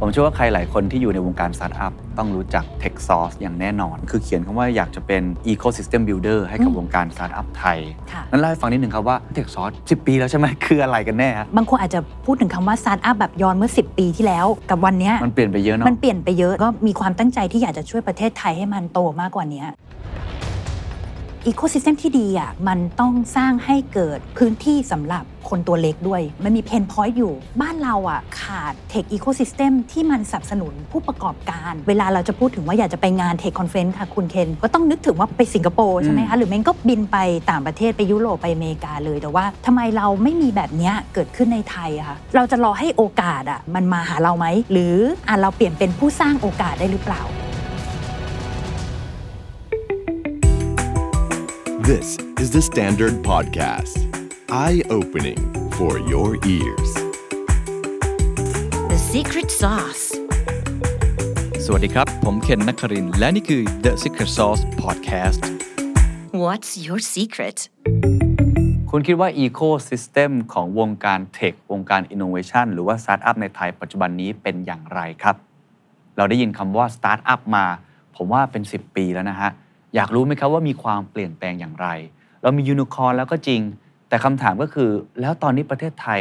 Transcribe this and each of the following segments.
ผมเชื่อว่าใครหลายคนที่อยู่ในวงการสตาร์ทอัพต้องรู้จัก Techsauce อย่างแน่นอน คือเขียนคำว่าอยากจะเป็น Ecosystem Builder ให้กับอืมวงการสตาร์ทอัพไทยค่ะนั้นเล่าให้ฟังนิดหนึ่งครับว่า Techsauce 10 ปีแล้วใช่ไหมคืออะไรกันแน่ฮะบางคนอาจจะพูดถึงคำว่าสตาร์ทอัพแบบย้อนเมื่อ 10 ปีที่แล้ว กับวันเนี้ยมันเปลี่ยนไปเยอะเนาะมันเปลี่ยนไปเยอะก็มีความตั้งใจที่อยากจะช่วยประเทศไทยให้มันโตมากกว่านี้ ecosystem ที่ดีอะมันต้องสร้างให้เกิดพื้นที่สำหรับคนตัวเล็กด้วย มันมี pain point อยู่ บ้านเราอะขาด tech ecosystem ที่มันสนับสนุนผู้ประกอบการ เวลาเราจะพูดถึงว่าอยากจะไปงานเทคคอนเฟน c ์ค่ะคุณเคน ก็ต้องนึกถึงว่าไปสิงคโปร์ใช่ไหมคะ หรือแม่งก็บินไปต่างประเทศไปยุโรปไปอเมริกาเลย แต่ว่าทำไมเราไม่มีแบบเนี้ยเกิดขึ้นในไทยอะคะเราจะรอให้โอกาสอะมันมาหาเราไหมหรืออะเราเปลี่ยนเป็นผู้สร้างโอกาสได้หรือเปล่า This is the Standard Podcast. Eye opening for your ears. The secret sauce. สวัสดีครับ ผมเคนนักครินทร์และนี่คือ The Secret Sauce Podcast What's your secret? คุณคิดว่า Ecosystem ของวงการเทควงการ Innovation หรือว่าสตาร์ทอัพในไทยปัจจุบันนี้เป็นอย่างไรครับ เราได้ยินคำว่าสตาร์ทอัพมา ผมว่าเป็น 10 ปีแล้วนะฮะ อยากรู้ไหมครับว่ามีความเปลี่ยนแปลงอย่างไร เรามียูนิคอร์นแล้วก็จริง แต่คำถามก็คือ แล้วตอนนี้ประเทศไทย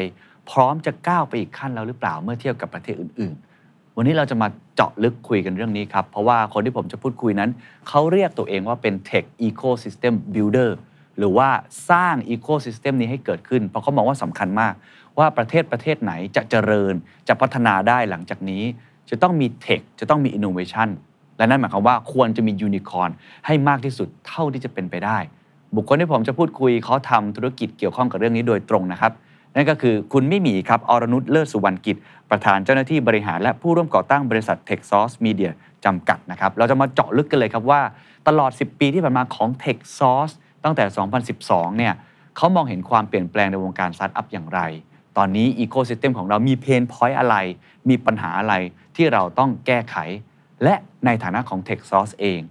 พร้อมจะก้าวไปอีกขั้นแล้วหรือเปล่าเมื่อเทียบกับประเทศอื่น ๆ วันนี้เราจะมาเจาะลึกคุยกันเรื่องนี้ครับ เพราะว่าคนที่ผมจะพูดคุยนั้น เขาเรียกตัวเองว่าเป็น Tech Ecosystem Builder หรือว่าสร้าง Ecosystem นี้ให้เกิดขึ้น เพราะเขามองว่าสำคัญมาก ว่าประเทศประเทศไหนจะเจริญ จะพัฒนาได้หลังจากนี้ จะต้องมี tech จะต้องมี Innovation และนั่นหมายความว่าควรจะมียูนิคอร์นให้มากที่สุดเท่าที่จะเป็นไปได้ บุคคลที่ผมจะพูดคุยเขาทำธุรกิจเกี่ยวข้องกับเรื่องนี้โดยตรงนะครับ นั่นก็คือคุณมิหมีครับอรนุชเลิศสุวรรณกิจ ประธานเจ้าหน้าที่บริหาร และผู้ร่วมก่อตั้งบริษัท Techsauce Media จำกัดนะครับ เราจะมาเจาะลึกกันเลยครับว่า ตลอด 10 ปีที่ผ่านมาของ Techsauce ตั้งแต่ 2012 เนี่ยเขามองเห็นความเปลี่ยนแปลงในวงการสตาร์ทอัพอย่างไร ตอนนี้อีโค y ิสเต็มของเรามี pain point อะไร มีปัญหาอะไรที่เราต้องแก้ไข และในฐานะของ Techsauce เอง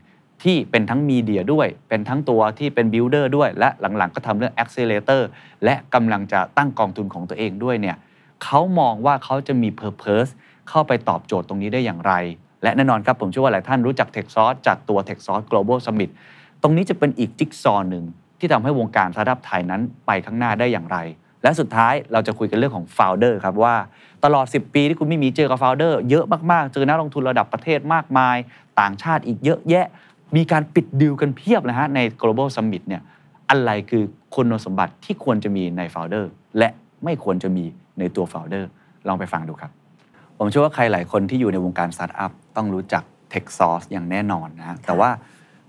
ที่เป็นทั้ง media ด้วย เป็นทั้งตัวที่เป็น builder ด้วย และหลังๆ ก็ทำเรื่อง Accelerator และกำลังจะตั้งกองทุนของตัวเองด้วยเนี่ยเขามองว่าเขาจะมี Purpose เข้าไปตอบโจทย์ตรงนี้ได้อย่างไร และแน่นอนครับผมเชื่อว่าหลายท่านรู้จัก Techsauce จากตัว Techsauce Global Summit ตรงนี้จะเป็นอีกจิ๊กซอว์หนึ่งที่ทำให้วงการสตาร์ทอัพไทยนั้นไปข้างหน้าได้อย่างไร และสุดท้ายเราจะคุยกันเรื่องของ Founder ครับว่าตลอด 10 ปีที่คุณมิหมีเจอกับ Founder เยอะมากๆ เจอนักลงทุนระดับประเทศมากมาย ต่างชาติอีกเยอะแยะ มีการปิดดีลกันเพียบนะฮะใน global summit เนี่ยอะไรคือคุณสมบัติที่ควรจะมีใน founder และไม่ควรจะมีในตัว founder ลองไปฟังดูครับ ผมเชื่อว่าใครหลายคนที่อยู่ในวงการสตาร์ทอัพต้องรู้จัก Techsauce อย่างแน่นอนนะแต่ว่า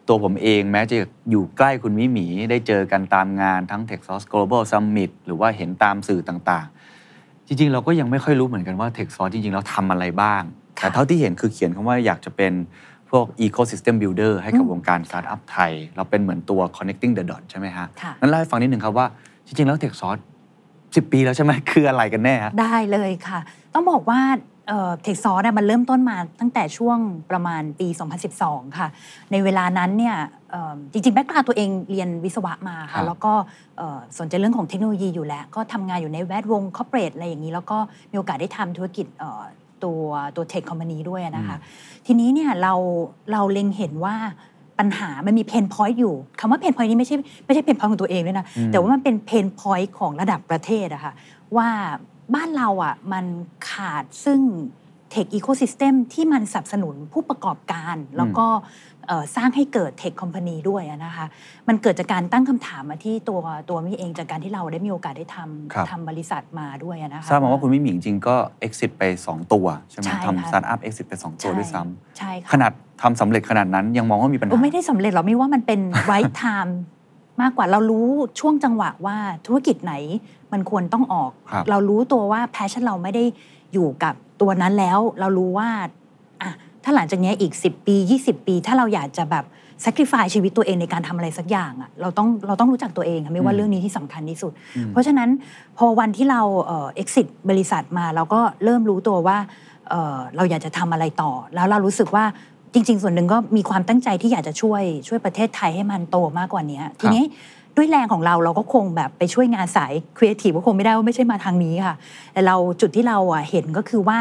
ตัวผมเองแม้จะอยู่ใกล้คุณมิหมีได้เจอกันตามงานทั้ง Techsauce Global Summit หรือว่าเห็นตามสื่อต่างๆ จริง ๆ เราก็ยังไม่ค่อยรู้เหมือนกันว่า Techsauce จริง ๆ แล้วทำอะไรบ้าง แต่เท่าที่เห็นคือเขียนคำว่าอยากจะเป็นพวก Ecosystem Builder ให้กับอืมวงการสตาร์ทอัพไทย เราเป็นเหมือนตัว Connecting the Dot ใช่ไหมฮะค่ะนั้นเล่าให้ฟังนิดหนึ่งครับว่าจริง ๆ แล้ว Techsauce 10 ปีแล้วใช่ไหมคืออะไรกันแน่ฮะได้เลยค่ะ ต้องบอกว่า Techsauce มันเริ่มต้นมาตั้งแต่ช่วงประมาณปี 2012 ค่ะ ในเวลานั้นเนี่ยเอ่อจริงๆ background ตัวเองเรียนวิศวะมาครับค่ะแล้วก็เอ่อสนใจเรื่องของเทคโนโลยีอยู่แล้ว ก็ทำงานอยู่ในแวดวง corporate อะไรอย่างนี้ แล้วก็มีโอกาสได้ทำธุรกิจเอ่อตัวตัว tech company ด้วยนะคะ ทีนี้เนี่ยเราเราเล็งเห็นว่าปัญหามันมี pain point อยู่คำว่า pain point นี้ไม่ใช่ไม่ใช่ pain point ของตัวเองด้วยนะอืมแต่ว่ามันเป็น pain point ของระดับประเทศอะค่ะว่า บ้านเราอะมันขาดซึ่งเทคอีโคซิสเต็มที่มันสนับสนุนผู้ประกอบการ แล้วก็เอ่อสร้างให้เกิดเทคคอมพานีด้วยอะนะคะมันเกิดจากการตั้งคำถามมาที่ตัวตัวมิเองจากการที่เราได้มีโอกาสได้ทครับำทำบริษัทมาด้วยอะนะคะทราบมาว่าคุณมิหมิงจริงๆก็ exit ไป 2 ตัว ใช่ไหมใช่ค่ะทำ startup exit ไป 2 ตัวด้วยซ้ใช่ำค่ะขนาดทำสำเร็จขนาดนั้นยังมองว่ามีปัญหาโอ้ไม่ได้สำเร็จหรอกไม่ว่ามันเป็น right time มากกว่าเรารู้ช่วงจังหวะว่าธุรกิจไหนมันควรต้องออกครับเรารู้ตัวว่า passion เราไม่ได้อยู่กับตัวนั้นแล้ว เรารู้ว่าอะถ้าหลังจากเนี้ยอีก 10 ปี 20 ปี ถ้าเราอยากจะแบบ sacrifice ชีวิตตัวเองในการทำอะไรสักอย่างอะเราต้องเราต้องรู้จักตัวเองค่ะไม่ว่าอืมเรื่องนี้ที่สำคัญที่สุดอืมเพราะฉะนั้นพอวันที่เราเอ่อ exit บริษัทมาเราก็เริ่มรู้ตัวว่าเอ่อเราอยากจะทำอะไรต่อ แล้วเรารู้สึกว่า จริง ๆ ส่วนหนึ่งก็มีความตั้งใจที่อยากจะช่วยช่วยประเทศไทยให้มันโตมากกว่านี้ทีนี้ด้วยแรงของเราเราก็คงแบบไปช่วยงานสายครีเอทีฟก็คงไม่ได้ว่าไม่ใช่มาทางนี้ค่ะแต่เราจุดที่เราอะเห็นก็คือว่า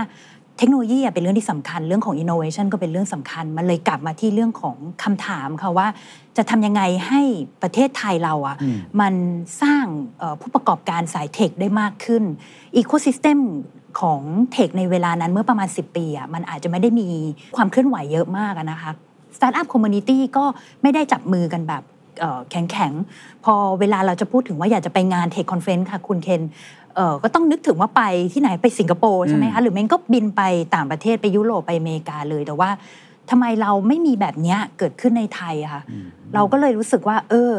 เทคโนโลยีอะเป็นเรื่องที่สำคัญเรื่องของ innovation ก็เป็นเรื่องสำคัญ มันเลยกลับมาที่เรื่องของคำถามค่ะว่า จะทำยังไงให้ประเทศไทยเราอะอืมมันสร้างเอ่อผู้ประกอบการสายเทคได้มากขึ้น Ecosystem ของเทคในเวลานั้นเมื่อประมาณ 10 ปีอะมันอาจจะไม่ได้มีความเคลื่อนไหวเยอะมากอะนะคะ Startup Community ก็ไม่ได้จับมือกันแบบแข็งแข็งๆ พอเวลาเราจะพูดถึงว่าอยากจะไปงานเทคคอนเฟน c e ค่ะคุณเคนเอ่อก็ต้องนึกถึงว่าไปที่ไหนไปสิงคโปร์ใช่ไหมคะ หรือแม่งก็บินไปต่างประเทศไปยุโรปไปอเมริกาเลย แต่ว่าทำไมเราไม่มีแบบเนี้ยเกิดขึ้นในไทยอะคะเราก็เลยรู้สึกว่า เออ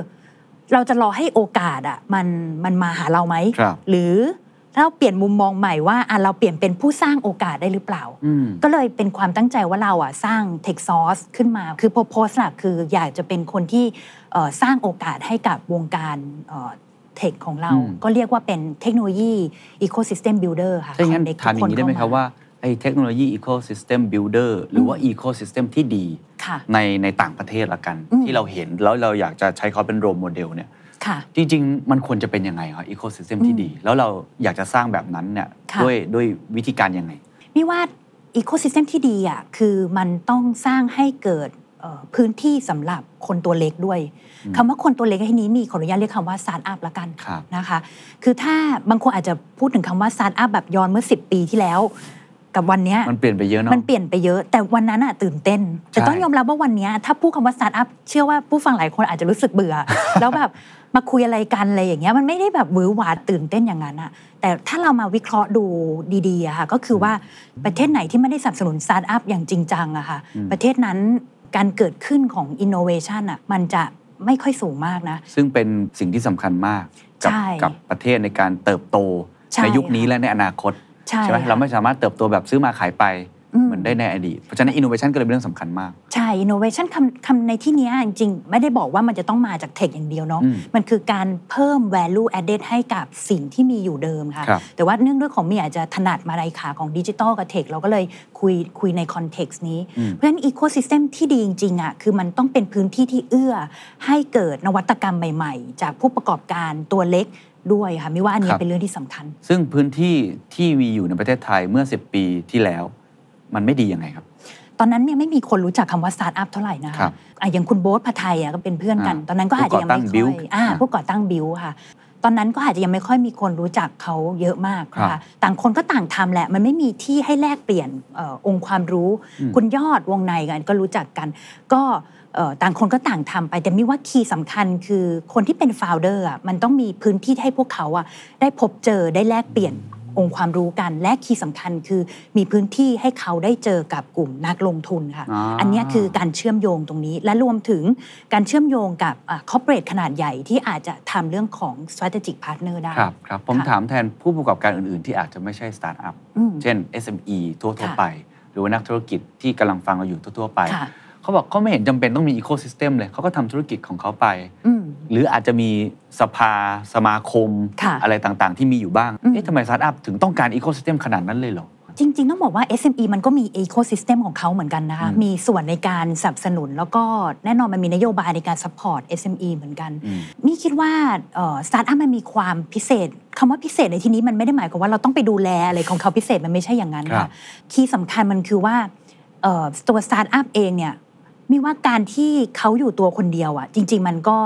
เราจะรอให้โอกาสอะมันมันมาหาเราไหมครับหรือถ้า เราเปลี่ยนมุมมองใหม่ว่าอะเราเปลี่ยนเป็นผู้สร้างโอกาสได้หรือเปล่าอืมก็เลยเป็นความตั้งใจว่าเราอะสร้าง Tech Source ขึ้นมา คือ purpose หลักคืออยากจะเป็นคนที่เอ่อสร้างโอกาสให้กับวงการเทคของเราอืมก็เรียกว่าเป็นเทคโนโลยี ecosystem builder ค่ะถ้าอย่างนั้น connect ถามอย่างนี้ได้ไหมครับทุกนว่าไอ้เทคโนโลยี ecosystem builder หรือว่า ecosystem ที่ดีค่ะในในต่างประเทศละกันอืมที่เราเห็นแล้วเราอยากจะใช้เขาเป็นโร e โมเดลเนี่ยค่ะ จริง ๆ มันควรจะเป็นยังไงครับ ecosystem ที่ดี แล้วเราอยากจะสร้างแบบนั้นเนี่ยค่ะด้วยด้วยวิธีการยังไงมิว่า ecosystem ที่ดีอะคือมันต้องสร้างให้เกิดเอ่อพื้นที่สำหรับคนตัวเล็กด้วยคำว่าคนตัวเล็กในที่นี้มิขออนุญาตเรียกคำว่า start up ละกันครับนะคะ คือถ้าบางคนอาจจะพูดถึงคำว่า start up แบบย้อนเมื่อ 10 ปีที่แล้ว กับวันเนี้ยมันเปลี่ยนไปเยอะเนาะมันเปลี่ยนไปเยอะแต่วันนั้นอะตื่นเต้น แต่ใช่ต้องยอมรับว่าวันเนี้ยถ้าพูดคำว่าสตาร์ทอัพเชื่อว่าผู้ฟังหลายคนอาจจะรู้สึกเบื่อ แล้วแบบ มาคุยอะไรกันอะไรอย่างเงี้ยมันไม่ได้แบบหวือหวาตื่นเต้นอย่างนั้นอะแต่ถ้าเรามาวิเคราะห์ดูดีๆอะค่ะก็คือว่าประเทศไหนที่ไม่ได้สนับสนุนสตาร์ทอัพอย่างจริงจังอะค่ะอืมประเทศนั้นการเกิดขึ้นของอินโนเวชันอะมันจะไม่ค่อยสูงมากนะ ซึ่งเป็นสิ่งที่สำคัญมากกัใช่กับประเทศในการเติบโตใช่ในยุคนี้ค่ะและในอนาคตใช่ไหมค่ะเราไม่สามารถเติบโตแบบซื้อมาขายไปอืม เหมือนได้ในอดีต เพราะฉะนั้น innovation ก็เลยเป็นเรื่องสำคัญมาก ใช่ innovation คำคำในที่เนี้ยจริงๆ ไม่ได้บอกว่ามันจะต้องมาจากเทคอย่างเดียวเนาะอืมมันคือการเพิ่ม value added ให้กับสิ่งที่มีอยู่เดิมค่ะครับแต่ว่าเนื่องด้วยของมีอาจจะถนัดมาในขาของดิจิทัลกับเทคเราก็เลยคุยคุยในคอนเท็กซ์นี้อืมเพราะฉะนั้น ecosystem ที่ดีจริงๆอะคือมันต้องเป็นพื้นที่ที่เอื้อ ให้เกิดนวัตกรรมใหม่ ๆ จากผู้ประกอบการตัวเล็กด้วยค่ะมิว่าอันนี้เป็นเรื่องที่สำคัญ ซึ่งพื้นที่ที่มีอยู่ในประเทศไทยเมื่อ 10 ปีที่แล้ว มันไม่ดียังไงครับ ตอนนั้นเนี่ยไม่มีคนรู้จักคำว่าสตาร์ทอัพเท่าไหร่นะคะครับอะอย่างคุณโบ๊ทพัทไทยอะก็เป็นเพื่อนกันอ่าตอนนั้นก็อาจจะยังไม่ผู้ก่อตั้งค่อย Build อ่าอ่าผู้ก่อตั้งบิวค่ะตอนนั้นก็อาจจะยังไม่ค่อยมีคนรู้จักเขาเยอะมากนะคะครัคะบต่างคนก็ต่างทำแหละ มันไม่มีที่ให้แลกเปลี่ยนเออองค์ความรู้อืมคุณยอดวงในกันก็รู้จักกัน ก็เอ่อต่างคนก็ต่างทำไป แต่มิว่า key สำคัญคือคนที่เป็น f o u เดอร์อะมันต้องมีพื้นที่ให้พวกเขาอะได้พบเจอได้แลกเปลี่ยน องค์ความรู้กัน และ key สำคัญคือมีพื้นที่ให้เขาได้เจอกับกลุ่มนักลงทุนค่ะอ่าอันเนี้ยคือการเชื่อมโยงตรงนี้ และรวมถึงการเชื่อมโยงกับ corporate ขนาดใหญ่ที่อาจจะทำเรื่องของ strategic partner ได้ครับครับผมค่ะถามแทนผู้ประกอบการอื่นๆ ที่อาจจะไม่ใช่สตาร์ทอัพอืมเช่น SME ทั่วๆไปค่ะ หรือว่านักธุรกิจที่กำลังฟังเราอยู่ทั่วๆไปค่ะ เขาบอกเขาไม่เห็นจำเป็นต้องมีอีโค y ิสเต็มเลยเขาก็ทำธุรกิจของเขาไปอืมหรืออาจจะมีสภาสมาคมค่ะอะไรต่างๆ ที่มีอยู่บ้างอืมเอ๊ะทำไมสตาร์ทอัพถึงต้องการอีโค y ิสเต็มขนาดนั้นเลยเหรอจริง ๆ ต้องบอกว่า SME มันก็มี ecosystem ของเขาเหมือนกันนะคะอืมมีส่วนในการสนับสนุน แล้วก็แน่นอนมันมีนโยบายในการ support SME เหมือนกันอืมมี่คิดว่าสตาร์ทอัพมันมีความพิเศษคำว่าพิเศษในที่นี้มันไม่ได้หมายความว่าเราต้องไปดูแลอะไรของเขาพิเศษมันไม่ใช่อย่างนั้นครัค่ะ key สำคัญมันคือว่าเอ่อตัวสตาร์ทอัพเองเนี่ย มีว่าการที่เขาอยู่ตัวคนเดียวอะ จริง ๆ มันก็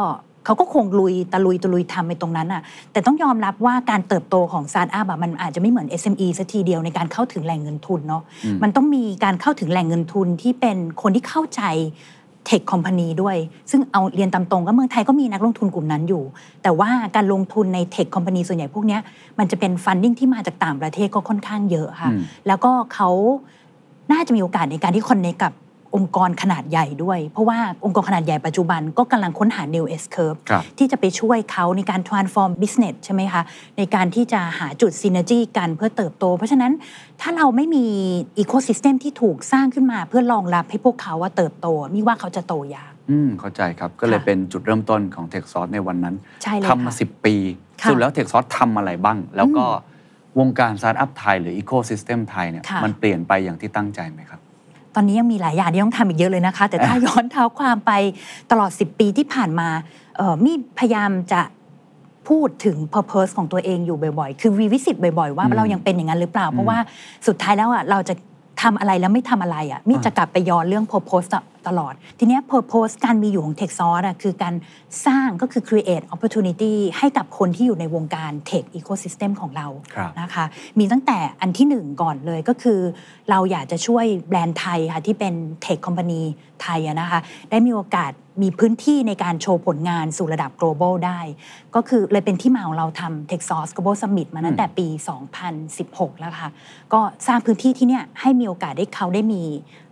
เขาก็คงลุยตะลุยตะลุยทำไปตรงนั้นอะ แต่ต้องยอมรับว่าการเติบโตของสตาร์ทอัพอะมันอาจจะไม่เหมือน SME สัทีเดียวในการเข้าถึงแหล่งเงินทุนเนาะอืมมันต้องมีการเข้าถึงแหล่งเงินทุนที่เป็นคนที่เข้าใจ tech company ด้วย ซึ่งเอาเรียนตามตรงก็เมืองไทยก็มีนักลงทุนกลุ่มนั้นอยู่ แต่ว่าการลงทุนใน tech company ส่วนใหญ่พวกเนี้ยมันจะเป็น funding ที่มาจากต่างประเทศก็ค่อนข้างเยอะค่ะอืมแล้วก็เขาน่าจะมีโอกาสในการที่คอนเนคกับ องค์กรขนาดใหญ่ด้วย เพราะว่าองค์กรขนาดใหญ่ปัจจุบันก็กำลังค้นหา new S curve ครับที่จะไปช่วยเขาในการ transform business ใช่ไหมคะ ในการที่จะหาจุด synergy กันเพื่อเติบโต เพราะฉะนั้นถ้าเราไม่มี ecosystem ที่ถูกสร้างขึ้นมาเพื่อรองรับให้พวกเขาว่าเติบโตมิว่าเขาจะโตยากอืมเข้าใจครับ ก็เลยค่ะเป็นจุดเริ่มต้นของ t e c h s o u r c e ในวันนั้นใช่เลยทำมาค่ะ10 ปีค่ะสุดแล้ว t e c h s o u r c e ทำอะไรบ้าง แล้วก็วงการสตาร์ทอัพไทยหรืออีโค y ิสเต็มไทยเนี่ยค่ะมันเปลี่ยนไปอย่างที่ตั้งใจไหมครับ ตอนนี้ยังมีหลายอย่างที่ต้องทำอีกเยอะเลยนะคะ แต่ถ้าย้อนเท้าความไปตลอด 10 ปีที่ผ่านมาเอ่อมีพยายามจะพูดถึง purpose ของตัวเองอยู่บ่อยๆ คือ revisit บ่อยๆ ว่าอืมเรายังเป็นอย่างนั้นหรือเปล่า เพราะว่าสุดท้ายแล้วอะเราจะทำอะไรแล้วไม่ทำอะไรอะมิจะกลับไปย้อนเรื่อง purpose ตลอด ทีเนี้ย purpose การมีอยู่ของ Techsauce อะคือการสร้างก็คือ create opportunity ให้กับคนที่อยู่ในวงการ Tech ecosystem ของเราครับนะคะมีตั้งแต่อันที่หนึ่งก่อนเลยก็คือ เราอยากจะช่วยแบรนด์ไทยค่ะที่เป็น Tech Company ไทยอะนะคะได้มีโอกาสมีพื้นที่ในการโชว์ผลงานสู่ระดับ global ได้ ก็คือเลยเป็นที่มาของเราทำ Tech Source Global Summit มาตั้งแต่ปี 2016 แล้วค่ะ ก็สร้างพื้นที่ที่เนี่ยให้มีโอกาสได้เขาได้มี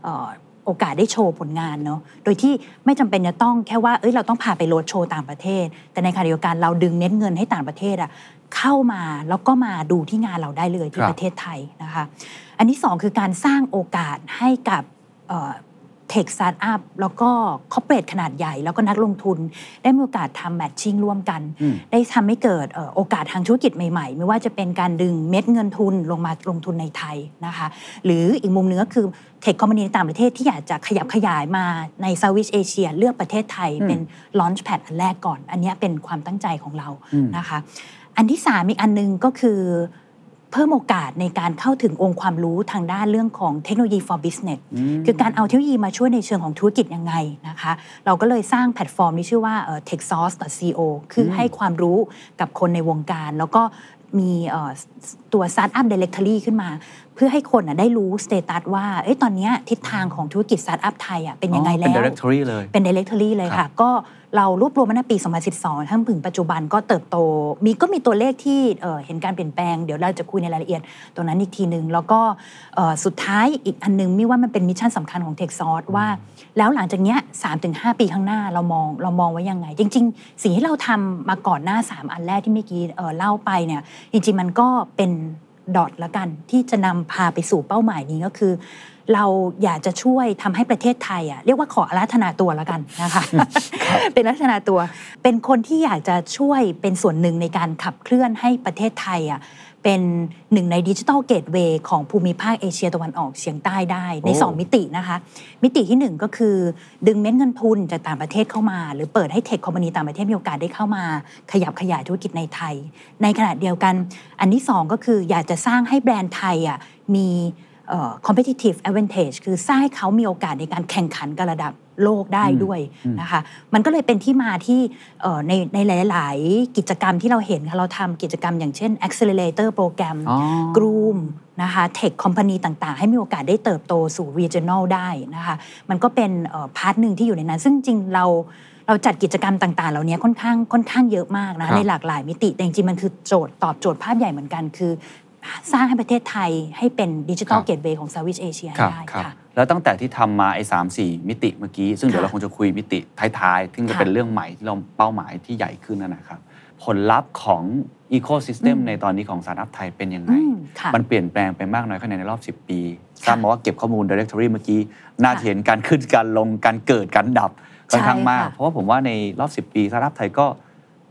เอ่อ โอกาสได้โชว์ผลงานเนาะโดยที่ไม่จำเป็นจะต้องแค่ว่าเอ้ยเราต้องพาไปโรดโชว์ต่างประเทศ แต่ในขณะเดียวกันเราดึงเน็ตเงินให้ต่างประเทศอะเข้ามาแล้วก็มาดูที่งานเราได้เลยที่ครับประเทศไทยนะคะ อันที่สองคือการสร้างโอกาสให้กับ เทคสตาร์ทอัพแล้วก็คอร์เปรสขนาดใหญ่ แล้วก็นักลงทุน ได้มีโอกาสทำแมทชิ่งร่วมกันอืมได้ทำให้เกิดเอ่อโอกาสทางธุรกิจใหม่ๆ ไม่ว่าจะเป็นการดึงเม็ดเงินทุนลงมาลงทุนในไทยนะคะหรืออีกมุมหนึงก็คือ tech company ในต่างประเทศที่อยากจะขยับขยายมาใน Southeast Asia เลือกประเทศไทยอืมเป็น launchpad อันแรกก่อน อันเนี้ยเป็นความตั้งใจของเราอืมนะคะ อันที่สามอีกอันหนึงก็คือ เพิ่มโอกาสในการเข้าถึงองค์ความรู้ทางด้านเรื่องของเทคโนโลยี for business มคือการเอาเทคโนโลยีมาช่วยในเชิงของธุรกิจยังไงนะคะ เราก็เลยสร้างแพลตฟอร์มที่ชื่อว่าเอ่อ techsauce.co คือให้ความรู้กับคนในวงการ แล้วก็มีเอ่อตัว Startup Directory ขึ้นมา เพื่อให้คนน่ะได้รู้ status ว่าเอ้ยตอนเนี้ยทิศทางของธุรกิจ Startup ไทยอะเป็นยังไงอ๋อแล้ว เป็น directory เลย เป็น directory เลยครับค่ะก็เรารวบรวมมาในปี 2012 ทั้งถึงปัจจุบันก็เติบโต มีก็มีตัวเลขที่เอ่อเห็นการเปลี่ยนแปลง เดี๋ยวเราจะคุยในรายละเอียดตรงนั้นอีกทีหนึ่งแล้วก็เอ่อสุดท้ายอีกอันหนึงมีว่ามันเป็น mission สำคัญของ t e c h s o u r c e ว่า แล้วหลังจากเนี้ย3-5 ปีข้างหน้าเรามองเรามองไว้ยังไง จริง ๆ สิ่งที่เราทำมาก่อนหน้า 3 อันแรกที่เมื่อกี้เอ่อเล่าไปเนี่ยจริงๆมันก็เป็น ดอทละกัน ที่จะนำพาไปสู่เป้าหมายนี้ก็คือ เราอยากจะช่วยทำให้ประเทศไทยอะเรียกว่าขออาราธนาตัวแล้วกันนะคะเป็นอาราธนาตัว เป็นคนที่อยากจะช่วยเป็นส่วนหนึ่งในการขับเคลื่อนให้ประเทศไทยอะ เป็นหนึ่งในดิจิทัลเกตเวย์ของภูมิภาคเอเชียตะวันออกเฉียงใต้ได้ในโอ้2มิตินะคะ มิติที่ 1 ก็คือดึงเม็ดเงินทุนจากต่างประเทศเข้ามา หรือเปิดให้เทคคอมพานีต่างประเทศมีโอกาสได้เข้ามา ขยับขยายธุรกิจในไทย ในขณะเดียวกัน อันที่ 2 ก็คืออยากจะสร้างให้แบรนด์ไทยอะมีเอ่อ competitive advantage คือสร้างให้เขามีโอกาสในการแข่งขันกับระดับ โลกได้ด้วยนะคะ มันก็เลยเป็นที่มาที่เอ่อในในหลาย ๆ กิจกรรมที่เราเห็นค่ะเราทำกิจกรรมอย่างเช่น accelerator โปรแกรมอ๋อกรูมนะคะเทคคอมพานีต่าง ๆ ให้มีโอกาสได้เติบโตสู่ regional ได้นะคะ มันก็เป็นpart หนึ่งที่อยู่ในนั้น ซึ่งจริงๆเราเราจัดกิจกรรมต่าง ๆ เหล่านี้ค่อนข้างค่อนข้างเยอะมากนะครับในหลากหลายมิติแต่จริงๆมันคือโจทย์ตอบโจทย์ภาพใหญ่เหมือนกันคือ สร้างให้ประเทศไทยให้เป็นดิจิทัลครับ gateway ของ Southeast Asia ให้ครับได้ครับค่ะ แล้วตั้งแต่ที่ทำมาไอ้สามสี่มิติเมื่อกี้ ซึ่งเดี๋ยวค่ะเราคงจะคุยมิติท้ายๆซึ่งจะค่ะเป็นเรื่องใหม่ที่เราเป้าหมายที่ใหญ่ขึ้นนั่นนะครับ ผลลัพธ์ของอีโค y ิสเต็มอืมในตอนนี้ของสตาร์ทอัพไทยเป็นยังไงอืมค่ะมันเปลี่ยนแปลงไปมากน้อยแค่ไหนในรอบ 10 ปีค่ะทราบมาว่าเก็บข้อมูล directory เมื่อกี้ น่าจะเห็นการขึ้นการลงการเกิดการดับค่อนข้างมากใช่ค่ะเพราะว่าผมว่าในรอบ 10 ปีสตาร์ทอัพไทยก็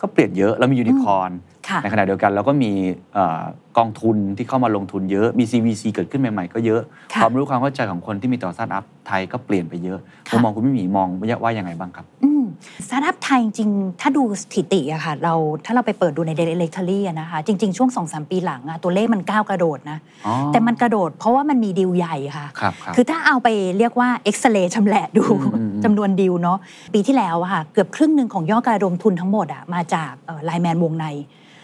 ก็เปลี่ยนเยอะ แล้วมียูนิคอร์นค่ะ ในขณะเดียวกันเราก็มีเอ่อกองทุนที่เข้ามาลงทุนเยอะ มี CVC เกิดขึ้นใหม่ ๆ ก็เยอะค่ะความรู้ความเข้าใจของคนที่มีต่อสตาร์ทอัพไทยก็เปลี่ยนไปเยอะค่ะมุมมองคุณมิหมีมองว่ายังไงบ้างครับอืมสตาร์ทอัพไทยจริงๆถ้าดูสถิติอะค่ะเราถ้าเราไปเปิดดูใน Directory อะนะคะ จริง ๆ ช่วง2-3ปีหลังอะตัวเลขมันก้าวกระโดดนะอ๋อแต่มันกระโดดเพราะว่ามันมีดีลใหญ่ค่ะครับครับคือถ้าเอาไปเรียกว่าเอ็กซเรย์ชำแหละดูอืมอืมอืมจำนวนดีลเนาะปีที่แล้วอะค่ะเกือบครึ่งหนึ่งของยอดการระดมทุนทั้งหมดอะมาจากไลแมนวงใน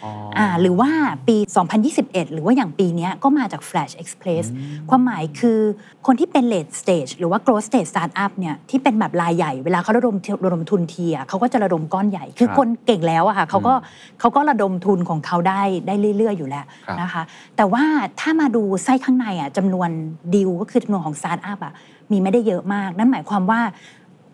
อ๋อออ่าหรือว่าปี 2021 หรือว่าอย่างปีเนี้ยก็มาจาก Flash Express ความหมายคือคนที่เป็น late stage หรือว่า growth stage startup เนี่ยที่เป็นแบบรายใหญ่เวลาเขาระดมระดมทุนทีอะเขาก็จะระดมก้อนใหญ่ คือครับคนเก่งแล้วอะค่ะเขาก็เขาก็ระดมทุนของเขาได้ได้เรื่อย ๆ อยู่แล้วครับนะคะ แต่ว่าถ้ามาดูไส้ข้างในอะจำนวนดีลก็คือจำนวนของ startup อะมีไม่ได้เยอะมาก นั่นหมายความว่า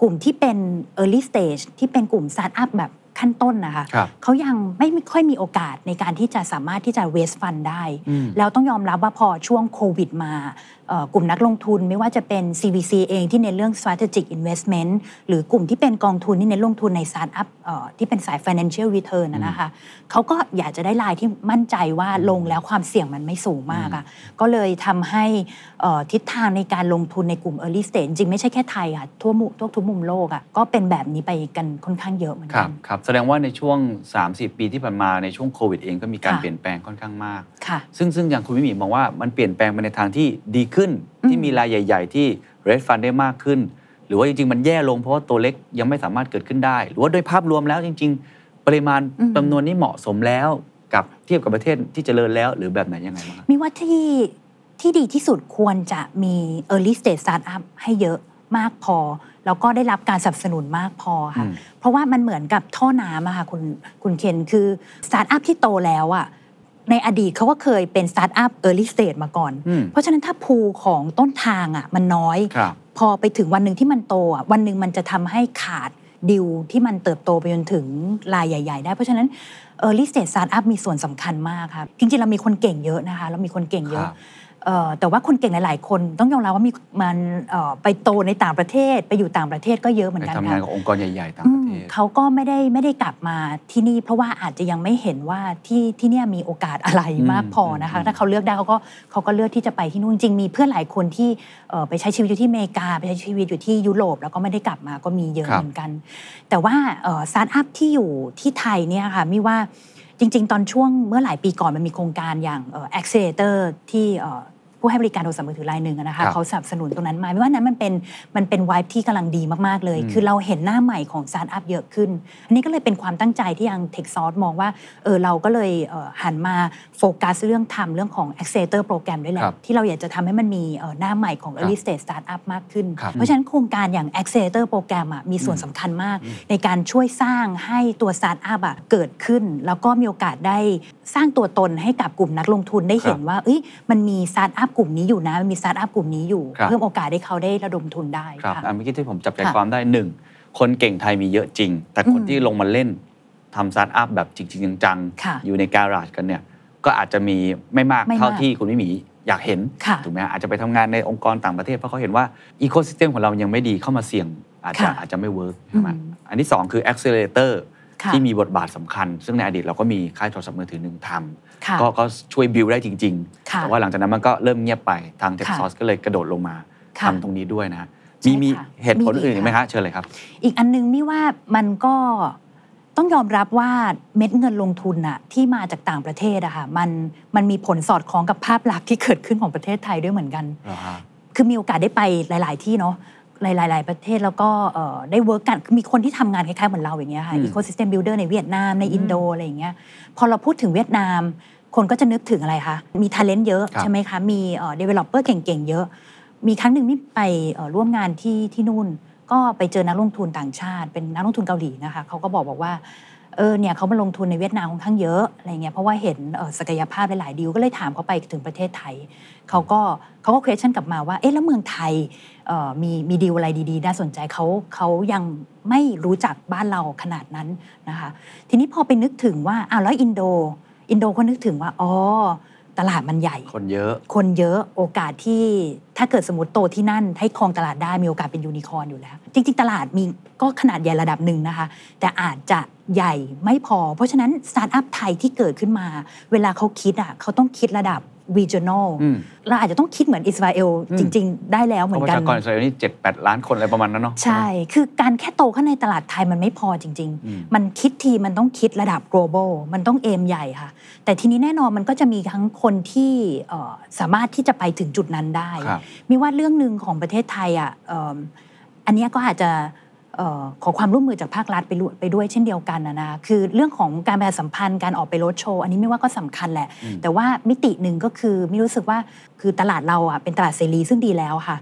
กลุ่มที่เป็น early stage ที่เป็นกลุ่ม startup แบบ ขั้นต้นนะคะครับเขายังไม่ค่อยมีโอกาสในการที่จะสามารถที่จะ raise fund ได้อืมแล้วต้องยอมรับว่าพอช่วงโควิดมาเอ่อ กลุ่มนักลงทุนไม่ว่าจะเป็น CVC เองที่เน้นเรื่อง strategic investment หรือกลุ่มที่เป็นกองทุนที่เน้นลงทุนใน startup เอ่อที่เป็นสาย financial return นะนะคะเขาก็อยากจะได้รายที่มั่นใจว่าลงแล้วความเสี่ยงมันไม่สูงมากอะก็เลยทำให้เอ่อทิศทางในการลงทุนในกลุ่ม early stage จริงๆไม่ใช่แค่ไทยค่ะทั่วมุทั่วทุกมุมโลกอะก็เป็นแบบนี้ไปกันค่อนข้างเยอะเหมือนครักับนครับแสดงว่าในช่วง3-4ปีที่ผ่านมาในช่วงโควิดเองก็มีการค่ะเปลี่ยนแปลงค่อนข้างมากค่ะซึ่งซึ่งอย่างคุณพี่หมีมองว่ามันเปลี่ยนแปลงไปในทางที่ดีขึ้นขึ้นอืมที่มีรายใหญ่ ๆ ที่ raise fund ได้มากขึ้น หรือว่าจริง ๆ มันแย่ลงเพราะว่าตัวเล็กยังไม่สามารถเกิดขึ้นได้ หรือว่าโดยภาพรวมแล้วจริง ๆ ปริมาณจำนวนนี้เหมาะสมแล้วกับเทียบกับประเทศที่เจริญแล้วหรือแบบไหนยังไงบ้างครับมีว่าที่ที่ดีที่สุดควรจะมี early stage startup ให้เยอะมากพอ แล้วก็ได้รับการสนับสนุนมากพอค่ะอืมเพราะว่ามันเหมือนกับท่อน้ำอะค่ะคุณคุณเคนคือสตาร์ทอัพที่โตแล้วอะ ในอดีตเขาก็เคยเป็นสตาร์ทอัพ early stage มาก่อนอืมเพราะฉะนั้นถ้าพูของต้นทางอะมันน้อยครับพอไปถึงวันหนึ่งที่มันโตอะวันหนึ่งมันจะทำให้ขาดดิวที่มันเติบโตไปจนถึงรายใหญ่ ๆ ได้ เพราะฉะนั้น early stage startup มีส่วนสำคัญมากครับจริงๆเรามีคนเก่งเยอะนะคะ เรามีคนเก่งเยคอะรับเอ่อ แต่ว่าคนเก่งหลาย ๆ คนต้องยอมรับว่ามีมันเอ่อไปโตในต่างประเทศ ไปอยู่ต่างประเทศก็เยอะเหมือนไปกันทำงาค่ะนกับองค์กรใหญ่ ๆ ต่างอืประมเทศเขาก็ไม่ได้ไม่ได้กลับมาที่นี่ เพราะว่าอาจจะยังไม่เห็นว่าที่ที่เนี่ยมีโอกาสอะไรอืมมากพอนะคะอืมถ้าเขาเลือกได้เขาก็เขาก็เลือกที่จะไปที่นู่นจริงมีเพื่อนหลายคนที่เอ่อไปใช้ชีวิตอยู่ที่อเมริกา ไปใช้ชีวิตอยู่ที่ยุโรปแล้วก็ไม่ได้กลับมาก็มีเยอะครับเหมือนกัน แต่ว่าสตาร์ทอัพที่อยู่ที่ไทยเนี่ยค่ะมีว่าจริง ๆ ตอนช่วงเมื่อหลายปีก่อนมันมีโครงการอย่างเอ่อ accelerator ที่เอ่อ ผู้ให้บริการโทรศัพท์มือถือรายหนึ่งอะนะครัคะบเขาสนับสนุนตรงนั้นมาไม่ว่านั้นมันเป็นมันเป็นวายที่กำลังดีมากๆเลยอืมคือเราเห็นหน้าใหม่ของสตาร์ทอัพเยอะขึ้น อันนี้ก็เลยเป็นความตั้งใจที่ยัง Tech s o u r c e มองว่าเออเราก็เลยเอ่อหันมาโฟกัสเรื่องทำเรื่องของ accelerator โปรแกรมด้วยแหละครับที่เราอยากจะทำให้มันมีเอ่อหน้าใหม่ของครับ early stage startup มากขึ้นครับเพราะฉะนั้นโครงการอย่าง accelerator โปรแกรมอะมีส่วนสำคัญมาก ในการช่วยสร้างให้ตัวสตาร์ทอัพอะเกิดขึ้น แล้วก็มีโอกาสได้สร้างตัวตนให้กับกลุ่มนักลงทุนได้เห็นว่าเอ้ยมันมีสตาร์ทอัพกลุ่มนี้อยู่นะมันมีสตาร์ทอัพกลุ่มนี้อยู่ครับเพิ่มโอกาสให้เขาได้ระดมทุนได้ครับค่ะอันเมื่อกี้ที่ผมจับใจค่ะความได้หนึ่งคนเก่งไทยมีเยอะจริง แต่คนอืมที่ลงมาเล่นทำสตาร์ทอัพแบบจริงๆจังค่ะๆอยู่ใน garage กันเนี่ยก็อาจจะมีไม่มากไม่มากเท่าที่คุณมิหมีอยากเห็นค่ะถูกไหมฮะอาจจะไปทำงานในองค์กรต่างประเทศเพราะเขาเห็นว่าอีโค y ิสเต็มของเรายังไม่ดีเข้ามาเสี่ยงอาจจะค่ะอาจจะไม่ work ใช่ไหมอืมอันที่สองคือ accelerator ค่ะ ที่มีบทบาทสำคัญ ซึ่งในอดีตเราก็มีค่ายโทรศัพท์มือถือหนึ่งทำค่ะก็ก็ช่วยบิวได้จริงๆค่ะแต่ว่าหลังจากนั้นมันก็เริ่มเงียบไปทาง Techsauce ค่ะ ก็เลยกระโดดลงมาค่ะทำตรงนี้ด้วยนะฮะใช่มีมีค่ะเหตุผลมีอีกอื่นอีกไหมค่ะคะเชิญเลยครับ อีกอันนึงมี่ว่ามันก็ต้องยอมรับว่าเม็ดเงินลงทุนอะที่มาจากต่างประเทศอะค่ะมันมันมีผลสอดคล้องกับภาพลักษณ์ที่เกิดขึ้นของประเทศไทยด้วยเหมือนกันเหรอฮะคือมีโอกาสได้ไปหลาย ๆ ที่เนาะ หลาย ๆ ประเทศแล้วก็เอ่อได้ work กันมีคนที่ทำงานคล้ายๆเหมือนเราอย่างเงี้ยค่ะอืมอีโค y ิสเต็มบิลดเออร์ในเวียดนามในอินโดอะไรอย่างเงี้ยพอเราพูดถึงเวียดนาม คนก็จะนึกถึงอะไรคะมีท ALENT เยอะครับใช่ไหมคะมีเอ่อ developer เก่ง ๆ เยอะ มีครั้งหนึ่งนี่ไปเอ่อร่วมงานที่ที่นู่น ก็ไปเจอนักลงทุนต่างชาติ เป็นนักลงทุนเกาหลีนะคะเขาก็บอกบอกว่าเออเนี่ยเขามาลงทุนในเวียดนามค่อนข้างเยอะอะไรเงี้ยเพราะว่าเห็นเอ่อศักยภาพหลายๆดีลก็เลยถามเขาไปถึงประเทศไทยเขาก็เขาก็ question กลับมาว่าเอ๊ะแล้วเมืองไทยเอ่อ มีมีดีลอะไรดีๆ น่าสนใจเขาเขายังไม่รู้จักบ้านเราขนาดนั้นนะคะ ทีนี้พอไปนึกถึงว่าอ้าวแล้วอินโด อินโดก็นึกถึงว่าอ๋อตลาดมันใหญ่ คนเยอะ คนเยอะโอกาสที่ ถ้าเกิดสมมติโตที่นั่นให้ครองตลาดได้มีโอกาสเป็นยูนิคอร์นอยู่แล้ว จริง ๆ ตลาดมีก็ขนาดใหญ่ระดับหนึ่งนะคะ แต่อาจจะใหญ่ไม่พอ เพราะฉะนั้นสตาร์ทอัพไทยที่เกิดขึ้นมา เวลาเขาคิดอะเขาต้องคิดระดับ regional อืมเราอาจจะต้องคิดเหมือนอิสราเอลอืมจริง ๆ ได้แล้วเหเพมือราะประชากรอิสราเอลนี่เจ็ดแปดล้านคนอะไรประมาณนั้นเนาะใช่ คือการแค่โตขึ้นในตลาดไทยมันไม่พอจริงอืมๆมันคิดทีมันต้องคิดระดับ global มันต้องเอมใหญ่ค่ะ แต่ทีนี้แน่นอนมันก็จะมีทั้งคนที่เอ่อสามารถที่จะไปถึงจุดนั้นได้ครับมีว่าเรื่องหนึ่งของประเทศไทยอะเอิ่มอันเนี้ยก็อาจจะเอ่อขอความร่วมมือจากภาครัฐไปด้วยไปด้วยเช่นเดียวกันนะนะคือเรื่องของการประชาสัมพันธ์การออกไปรถโชว์อันนี้ไม่ว่าก็สำคัญแหละอืมแต่ว่ามิติหนึ่งก็คือไม่รู้สึกว่าคือตลาดเราอะเป็นตลาดเสรีซึ่งดีแล้วค่ะ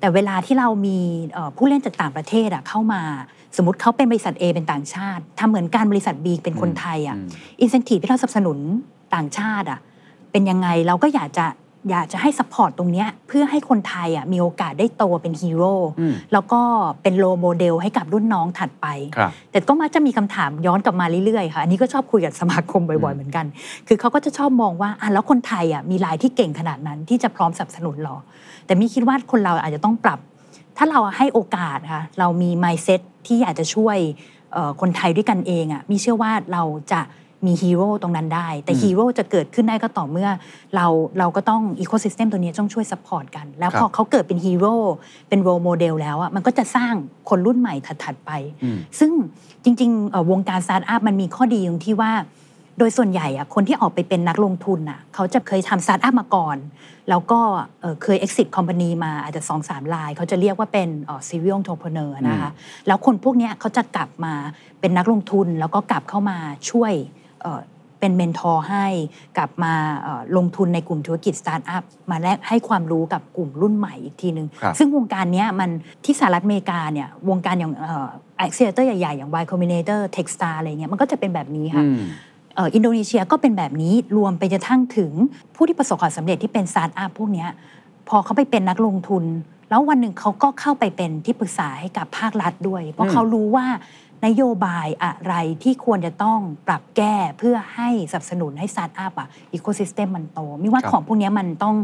แต่เวลาที่เรามีเอ่อผู้เล่นจากต่างประเทศอะเข้ามา สมมติเขาเป็นบริษัท A เป็นต่างชาติทำเหมือนการบริษัท B เป็นคนไทยอะอืมอินเซนティที่เราสนับสนุนต่างชาติอะเป็นยังไงเราก็อยากจะ อยากจะให้ support ตรงเนี้ยเพื่อให้คนไทยอะมีโอกาสได้โตเป็นฮีโร่อืมแล้วก็เป็น role model ให้กับรุ่นน้องถัดไปครับแต่ก็มักจะมีคำถามย้อนกลับมาเรื่อยๆค่ะอันนี้ก็ชอบคุยกับสมาคมบ่อยๆเหมือนกัน คือเขาก็จะชอบมองว่าอะแล้วคนไทยอะมีรายที่เก่งขนาดนั้นที่จะพร้อมสนับสนุนหรอ แต่มี่คิดว่าคนเราอาจจะต้องปรับ ถ้าเราให้โอกาสค่ะเรามี mindset ที่อยากจะช่วยเอ่อคนไทยด้วยกันเองอะมี่เชื่อว่าเราจะ มีฮีโร่ตรงนั้นได้ แต่อืมฮีโร่จะเกิดขึ้นได้ก็ต่อเมื่อ เราเราก็ต้องอีโค y ิสเต็มตัวนี้ต้องช่วย support กัน แล้วครับพอเขาเกิดเป็นฮีโร่เป็น role model แล้วอะมันก็จะสร้างคนรุ่นใหม่ถัดๆไปอืมซึ่งจริงๆเอ่อวงการสตาร์ทอัพมันมีข้อดีตรงที่ว่าโดยส่วนใหญ่อะคนที่ออกไปเป็นนักลงทุนอะเขาจะเคยทำสตาร์ทอัพมาก่อน แล้วก็เอ่อเคย exit company มาอาจจะสองสามราย เขาจะเรียกว่าเป็นเอ่อ serial entrepreneur นะคะ แล้วคนพวกเนี้ยเขาจะกลับมาเป็นนักลงทุนแล้วก็กลับเข้ามาช่วย เอ่อเป็น mentor ให้กลับมาเอ่อลงทุนในกลุ่มธุรกิจสตาร์ทอัพมาแล้วก็ให้ความรู้กับกลุ่มรุ่นใหม่อีกทีนึงครับซึ่งวงการเนี้ยมันที่สหรัฐอเมริกาเนี่ยวงการอย่างเอ่อ accelerator ใหญ่ๆ อย่าง Y Combinator Techstar อะไรเงี้ยมันก็จะเป็นแบบนี้ค่ะอืมเอ่ออินโดนีเซียก็เป็นแบบนี้รวมไปจนทั้งถึงผู้ที่ประสบความสำเร็จที่เป็นสตาร์ทอัพพวกเนี้ยพอเขาไปเป็นนักลงทุน แล้ววันหนึ่งเขาก็เข้าไปเป็นที่ปรึกษาให้กับภาครัฐด้วย เพราะอืมเขารู้ว่า นโยบายอะไรที่ควรจะต้องปรับแก้เพื่อให้สนับสนุนให้สตาร์ทอัพอะ ecosystem มันโตมี่ว่าครับของพวกเนี้ยมันต้อง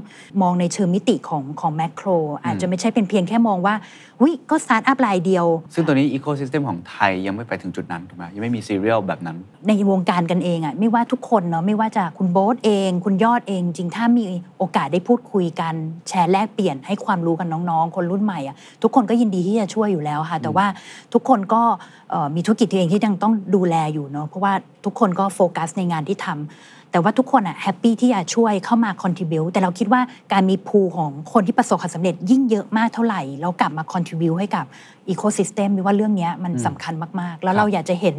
มองในเชิงมิติของของ macro อาจจะไม่ใช่เป็นเพียงแค่มองว่าวิก็สตาร์ทอัพรายเดียว ซึ่งตัวนี้อีโค y ิสเต็มของไทยยังไม่ไปถึงจุดนั้นถูกไหมยังไม่มี serial แบบนั้น ในวงการกันเองอะไม่ว่าทุกคนเนาะไม่ว่าจะคุณโบ๊ทเอง คุณยอดเอง จริงถ้ามีโอกาสได้พูดคุยกันแชร์แลกเปลี่ยนให้ความรู้กันน้องๆ คนรุ่นใหม่อะทุกคนก็ยินดีที่จะช่วยอยู่แล้วค่ะ แต่ว่าทุกคนก็เอ่อมีธุรกิจตัวเองที่ยังต้องดูแลอยู่เนาะเพราะว่าทุกคนก็โฟกัสในงานที่ทำแต่ว่าทุกคนอะแฮปปี้ที่จะช่วยเข้ามา contribute แต่เราคิดว่าการมี pool ของคนที่ประสบความสำเร็จยิ่งเยอะมากเท่าไหร่ แล้วกลับมา contribute ให้กับecosystem ว่าเรื่องเนี้ยมันสำคัญมากๆ แล้วเราอยากจะเห็น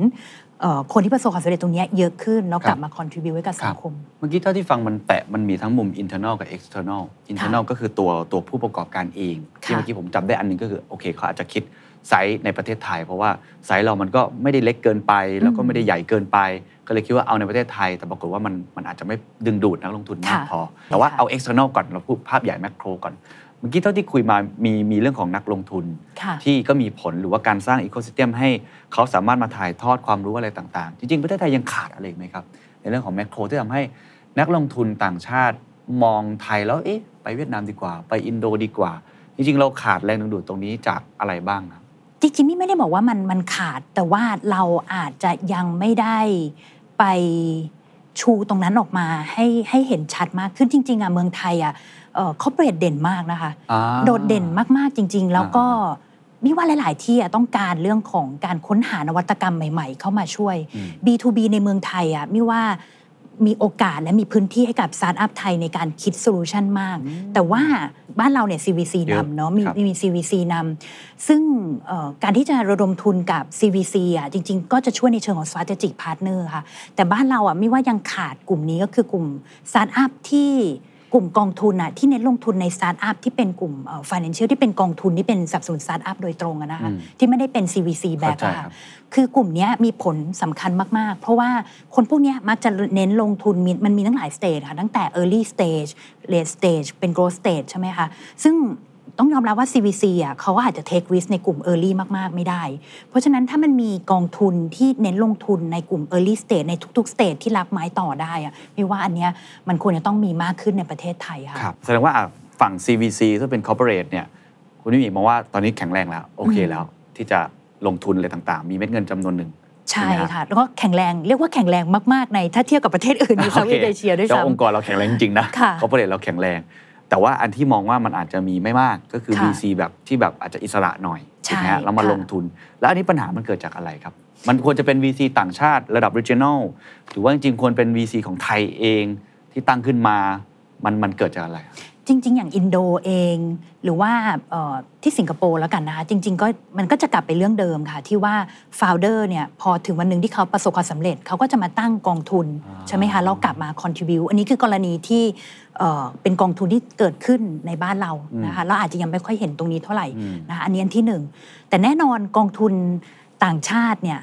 เอ่อคนที่ประสบความสำเร็จตรงเนี้ยเยอะขึ้น แล้วกลับครับมา contribute ให้กับสังคม เมื่อกี้เท่าที่ฟังมันแตะมันมีทั้งมุม internal กับ external internal ก็คือตัวตัวผู้ประกอบการเองที่ค่ะเมื่อกี้ผมจำได้อันหนึ่งก็คือโอเคเขาอาจจะคิด ไซส์ในประเทศไทย เพราะว่าไซส์เรามันก็ไม่ได้เล็กเกินไป แล้วก็ไม่ได้ใหญ่เกินไป ก็เลยคิดว่าเอาในประเทศไทย แต่ปรากฏว่ามันมันอาจจะไม่ดึงดูดนักลงทุนมากค่ะพอ แต่ว่าค่ะเอา external ก่อนเราพูดภาพใหญ่ macro ก่อนเมื่อกี้เท่าที่คุยมามีมีเรื่องของนักลงทุนค่ะที่ก็มีผลหรือว่าการสร้างอีโค y ิสเต็มให้เขาสามารถมาถ่ายทอดความรู้อะไรต่างๆ จริงๆ ประเทศไทยยังขาดอะไรอีกไหมครับ ในเรื่องของแมกโครที่ทำให้นักลงทุนต่างชาติมองไทยแล้วเอ๊ะไปเวียดนามดีกว่า ไปอินโดดีกว่า จริงๆ เราขาดแรงดึงดูดตรงนี้จากอะไรบ้างครับ จริงๆนี่ไม่ได้บอกว่ามันมันขาด แต่ว่าเราอาจจะยังไม่ได้ไปชูตรงนั้นออกมาให้ให้เห็นชัดมากขึ้นจริง ๆอะเมืองไทยอะ corporate เด่นมากนะคะอ่าโดดเด่นมากๆจริง ๆ แล้วก็อ่ามี่ว่าหลาย ๆ ที่อะต้องการเรื่องของการค้นหานวัตกรรมใหม่ ๆ เข้ามาช่วยอืม B2B ในเมืองไทยอะมี่ว่า มีโอกาสและมีพื้นที่ให้กับสตาร์ทอัพไทยในการคิดโซลูชันมาก แต่ว่าบ้านเราเนี่ย CVC เยอะนำเนาะมีครับมี CVC นำซึ่งเอ่อการที่จะระดมทุนกับ CVC อะจริง ๆ ก็จะช่วยในเชิงของ strategic partner ค่ะ แต่บ้านเราอะมี่ว่ายังขาดกลุ่มนี้ก็คือกลุ่มสตาร์ทอัพที่ กลุ่มกองทุนอะที่เน้นลงทุนในสตาร์ทอัพที่เป็นกลุ่มเอ่อ financial ที่เป็นกองทุนที่เป็นสนับสนุนสตาร์ทอัพโดยตรงอะนะคะอืมที่ไม่ได้เป็น CVC แบเข้าใจครับคือกลุ่มเนี้ยมีผลสำคัญมาก ๆ เพราะว่าคนพวกเนี้ยมักจะเน้นลงทุนมีมันมีตั้งหลาย stage ค่ะตั้งแต่ early stage late stage เป็น growth stage ใช่ไหมคะซึ่ง ต้องยอมรับว่า CVC อะเขาก็อาจจะ take risk ในกลุ่ม early มากๆ ไม่ได้ เพราะฉะนั้นถ้ามันมีกองทุนที่เน้นลงทุนในกลุ่ม early stage ในทุกๆ stage ที่รับไม้ต่อได้อะมี่ว่าอันเนี้ยมันควรจะต้องมีมากขึ้นในประเทศไทยค่ะครับแสดงว่าอะฝั่ง CVC ซึ่งเป็น corporate เนี่ยคุณมิมี่มองว่าตอนนี้แข็งแรงแล้ว โอเคอืมแล้วที่จะลงทุนอะไรต่างๆ มีเม็ดเงินจำนวนหนึ่งใช่ไหมฮะค่ะ แล้วก็แข็งแรงเรียกว่าแข็งแรงมากๆในถ้าเทียบกับประเทศอื่นใน Southeast Asia ด้วยแล้วซ้ำองค์กรเราแข็งแรงจริงๆนะค่ะ corporate เราแข็งแรง แต่ว่าอันที่มองว่ามันอาจจะมีไม่มากก็คือ ค่ะ VC แบบที่แบบอาจจะอิสระหน่อยใช่ถูกไหมฮะแล้วมาค่ะ ลงทุน แล้วอันนี้ปัญหามันเกิดจากอะไรครับ มันควรจะเป็น VC ต่างชาติระดับ regional หรือว่าจริงๆควรเป็น VC ของไทยเองที่ตั้งขึ้นมามันมันเกิดจากอะไร จริง ๆ อย่างอินโดเอง หรือว่าเอ่อที่สิงคโปร์แล้วกันนะคะจริง ๆ ก็มันก็จะกลับไปเรื่องเดิมค่ะ ที่ว่าโฟลเดอร์เนี่ยพอถึงวันหนึ่งที่เขาประสบความสำเร็จ เขาก็จะมาตั้งกองทุน อ่า ใช่ไหมคะแล้วกลับมาคอนทิบิวอันนี้คือกรณีที่ เอ่อเป็นกองทุนที่เกิดขึ้นในบ้านเรานะคะเราอาจจะยังไม่ค่อยเห็นตรงนี้เท่าไหร่อืมนะคะอันนี้อันที่หนึ่งแต่แน่นอนกองทุนต่างชาติเนี่ย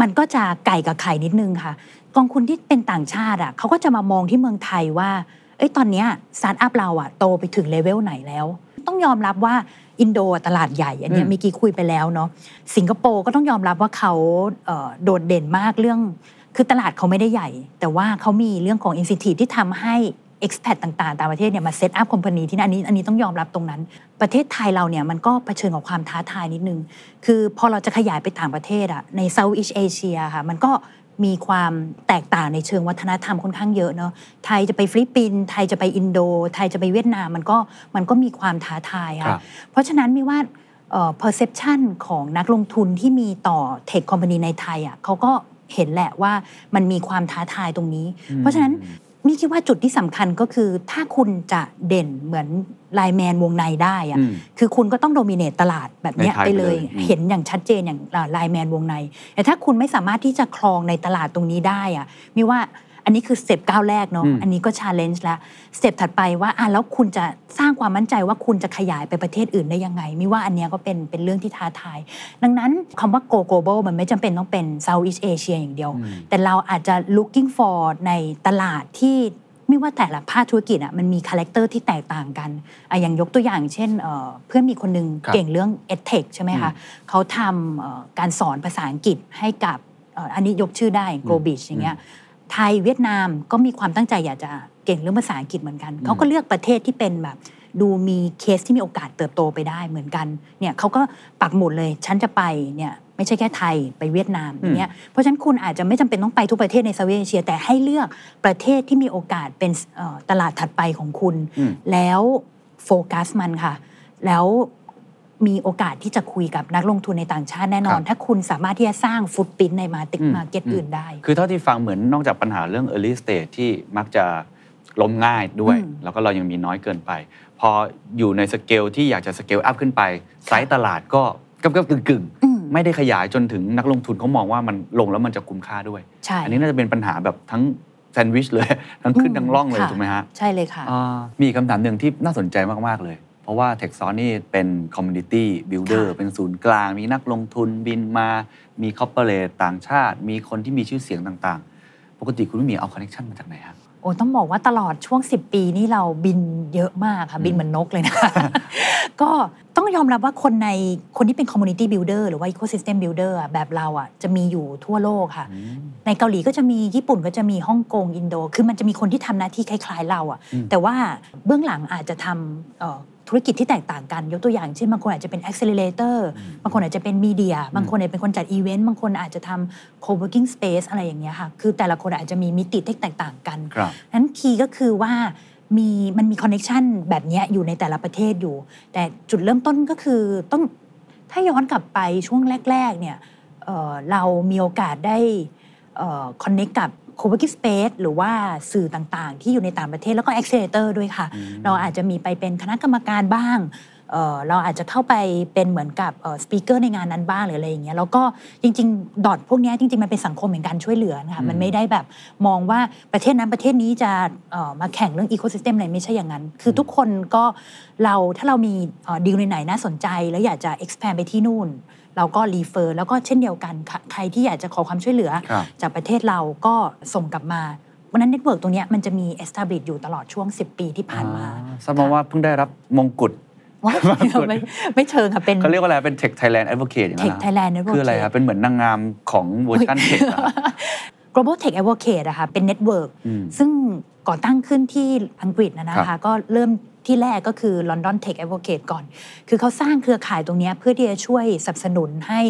มันก็จะไก่กับไข่นิดนึงค่ะ กองทุนที่เป็นต่างชาติอะเขาก็จะมามองที่เมืองไทยว่าเอ้ยตอนเนี้ยสตาร์ทอัพเราอะโตไปถึงเลเวลไหนแล้ว ต้องยอมรับว่าอินโดอะตลาดใหญ่ อันเนี้ยอืมเมื่อกี้คุยไปแล้วเนาะสิงคโปร์ก็ต้องยอมรับว่าเขาเอ่อโดดเด่นมากเรื่องคือตลาดเขาไม่ได้ใหญ่ แต่ว่าเขามีเรื่องของ incentive ที่ทำให้ expat ต่างๆ ต่างประเทศเนี่ยมา set up company ที่นั่นอันนี้อันนี้ต้องยอมรับตรงนั้น ประเทศไทยเราเนี่ยมันก็เผชิญกับความท้าทายนิดนึง คือพอเราจะขยายไปต่างประเทศอะใน Southeast Asia ค่ะมันก็มีความแตกต่างในเชิงวัฒนธรรมค่อนข้างเยอะเนาะไทยจะไปฟิลิปปินส์ไทยจะไปอินโด ไทยจะไปเวียดนามมันก็มันก็มีความท้าทายครับค่ะเพราะฉะนั้นมี่ว่าเอ่อ perception ของนักลงทุนที่มีต่อtech company ในไทยอะเขาก็เห็นแหละว่ามันมีความท้าทายตรงนี้ เพราะฉะนั้น มี่คิดว่าจุดที่สำคัญก็คือ ถ้าคุณจะเด่นเหมือน LINE MAN Wongnai ได้อะอืมคือคุณก็ต้อง dominate ตลาดแบบเนี้ยในไทยไปเลยไปเลยอืมเห็นอย่างชัดเจนอย่าง LINE MAN Wongnai แต่ถ้าคุณไม่สามารถที่จะครองในตลาดตรงนี้ได้อะมี่ว่า อันนี้คือ step ก้าวแรกเนาะอืมอันนี้ก็ challenge แล้ว step ถัดไปว่าอะแล้วคุณจะสร้างความมั่นใจว่าคุณจะขยายไปประเทศอื่นได้ยังไงมี่ว่าอันเนี้ยก็เป็นเป็นเรื่องที่ท้าทาย ดังนั้นคำว่า go global มันไม่จำเป็นต้องเป็น Southeast Asia อย่างเดียว แต่เราอาจจะ looking for ในตลาดที่ไม่ว่าแต่ละภาคธุรกิจอะมันมี character ที่แตกต่างกันอะอย่างยกตัวอย่างเช่นเอ่อเพื่อนมีคนหนึ่งครับเก่งเรื่อง edtech ใช่ไหมคะเขาทำเอ่อการสอนภาษาอังกฤษให้กับเอ่ออันนี้ยกชื่อได้ g l o b i s อย่างเงี้ย ไทยเวียดนามก็มีความตั้งใจอยากจะเก่งเรื่องภาษาอังกฤษเหมือนกัน เขาก็เลือกประเทศที่เป็นแบบ ดูมีเคสที่มีโอกาสเติบโตไปได้เหมือนกันเนี่ยเขาก็ปักหมุดเลยฉันจะไปเนี่ยไม่ใช่แค่ไทยไปเวียดนามอย่างเงี้ยเพราะฉะนั้นคุณอาจจะไม่จำเป็นต้องไปทุกประเทศใน Southeast Asia แต่ให้เลือกประเทศที่มีโอกาสเป็นเอ่อตลาดถัดไปของคุณอืมแล้วโฟกัสมันค่ะ แล้ว มี่ว่าโอกาสที่จะคุยกับนักลงทุนในต่างชาติแน่นอนครับถ้าคุณสามารถที่จะสร้าง footprint ใน market อืม market อืมอื่นได้ คือเท่าที่ฟังเหมือนนอกจากปัญหาเรื่อง early stage ที่มักจะล้มง่ายด้วยอืมแล้วก็เรายังมีน้อยเกินไป พออยู่ในสเกลที่อยากจะ scale up ขึ้นไปไซส์ตลาดก็กับกับกึ่งกึ่งๆอืมไม่ได้ขยายจนถึงนักลงทุนเขามองว่ามันลงแล้วมันจะคุ้มค่าด้วยใช่อันนี้น่าจะเป็นปัญหาแบบทั้งแซนด์วิชเลย ทั้งขึ้นทั้งล่องเลยค่ะถูกไหมฮะ ใช่เลยค่ะอ่ามีอีกคำถามหนึ่งที่น่าสนใจมาก ๆ เลยเพ ราะว่า t e c h s o n นี่เป็น Community Builder ค่ะเป็นศูนย์กลาง มีนักลงทุนบินมา มี corporate ต่างชาติ มีคนที่มีชื่อเสียงต่างๆ ปกติคุณไม่มีเอาคอนเน c t ชันมาจากไหนฮะโอ้ต้องบอกว่าตลอดช่วง 10 ปีนี่เราบินเยอะมากค่ะ บินเหมือนนกเลยนะคะก็ต้องยอมรับว่าคนในคนที่เป็น community builder หรือว่า ecosystem builder อะแบบเราอะจะมีอยู่ทั่วโลกค่ะ ในเกาหลีก็จะมีญี่ปุ่นก็จะมีฮ่องกงอินโด คือมันจะมีคนที่ทำหน้าที่คล้าย ๆ เราอะอืมแต่ว่าเบื้องหลังอาจจะทำเอ่อ ธุรกิจที่แตกต่างกัน ยกตัวอย่างเช่นบางคนอาจจะเป็น accelerator บางคนอาจจะเป็นมีเดียบางคนอาจจะเป็นคนจัดอีเวนต์บางคนอาจจะทำ co-working space อะไรอย่างเงี้ยค่ะคือแต่ละคนอาจจะมีมิติที่แตกต่างกันครับนั้น key ก็คือว่ามีมันมี connection แบบเนี้ยอยู่ในแต่ละประเทศอยู่ แต่จุดเริ่มต้นก็คือต้องถ้าย้อนกลับไปช่วงแรก ๆ เนี่ยเอ่อเรามีโอกาสได้ connect กับ co-working space หรือว่าสื่อต่างๆ ที่อยู่ในต่างประเทศแล้วก็ accelerator ด้วยค่ะ เราอาจจะมีไปเป็นคณะกรรมการบ้างเอ่อเราอาจจะเข้าไปเป็นเหมือนกับ speaker ในงานนั้นบ้างหรืออะไรอย่างเงี้ยแล้วก็จริง ๆ ดอทพวกเนี้ยจริง ๆ มันเป็นสังคมแห่งการช่วยเหลือนะคะมันไม่ได้แบบมองว่าประเทศนั้นประเทศนี้จะเอ่อมาแข่งเรื่องอีโค y ิสเต็มอะไรไม่ใช่อย่างนั้น คือทุกคนก็เราถ้าเรามีดีลไหนๆน่าสนใจ แล้วอยากจะ expand ไปที่นู่น เราก็ refer แล้วก็เช่นเดียวกันค่ะใครที่อยากจะขอความช่วยเหลือครับจากประเทศเราก็ส่งกลับมาวันนั้นเน็ตเวิร์กตรงเนี้ยมันจะมี establish อยู่ตลอดช่วง 10 ปีที่ผ่านมาอ่ทราบมาว่าเพิ่งได้รับมงกุฎว้ายไม่ไม่เชิงค่ะเป็นเขาเรียกว่าอะไรเป็น Tech Thailand Advocate อย่างนั้น Tech นะ Thailand Advocate คืออะไรครับเป็นเหมือนนางงามของเวอร์ชัน tech global tech advocate อะค่ะเป็น network อืมซึ่งก่อตั้งขึ้นที่อังกฤษนะนะครับคะก็เริ่ม ที่แรกก็คือ London Tech Advocate ก่อน คือเขาสร้างเครือข่ายตรงเนี้ยเพื่อที่จะช่วยสนับสนุนให้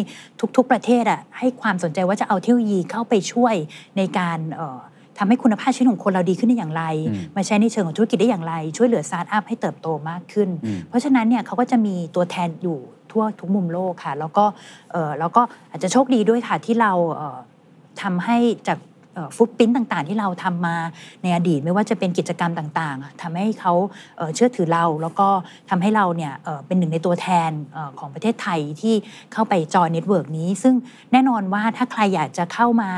ทุกๆประเทศอะให้ความสนใจว่าจะเอาเทคโนโลยีเข้าไปช่วยในการเอ่อทำให้คุณภาพชีวิตของคนเราดีขึ้นได้อย่างไรอืมมาใช้ในเชิงของธุรกิจได้อย่างไร ช่วยเหลือสตาร์ทอัพให้เติบโตมากขึ้นอืมเพราะฉะนั้นเนี่ยเขาก็จะมีตัวแทนอยู่ทั่วทุกมุมโลกค่ะ แล้วก็เอ่อแล้วก็อาจจะโชคดีด้วยค่ะที่เราเอ่อทำให้จาก footprint ต่างๆ ที่เราทำมาในอดีตไม่ว่าจะเป็นกิจกรรมต่างๆอะทำให้เขาเชื่อถือเรา แล้วก็ทำให้เราเนี่ยเป็นหนึ่งในตัวแทนของประเทศไทยที่เข้าไป join network นี้ ซึ่งแน่นอนว่าถ้าใครอยากจะเข้ามา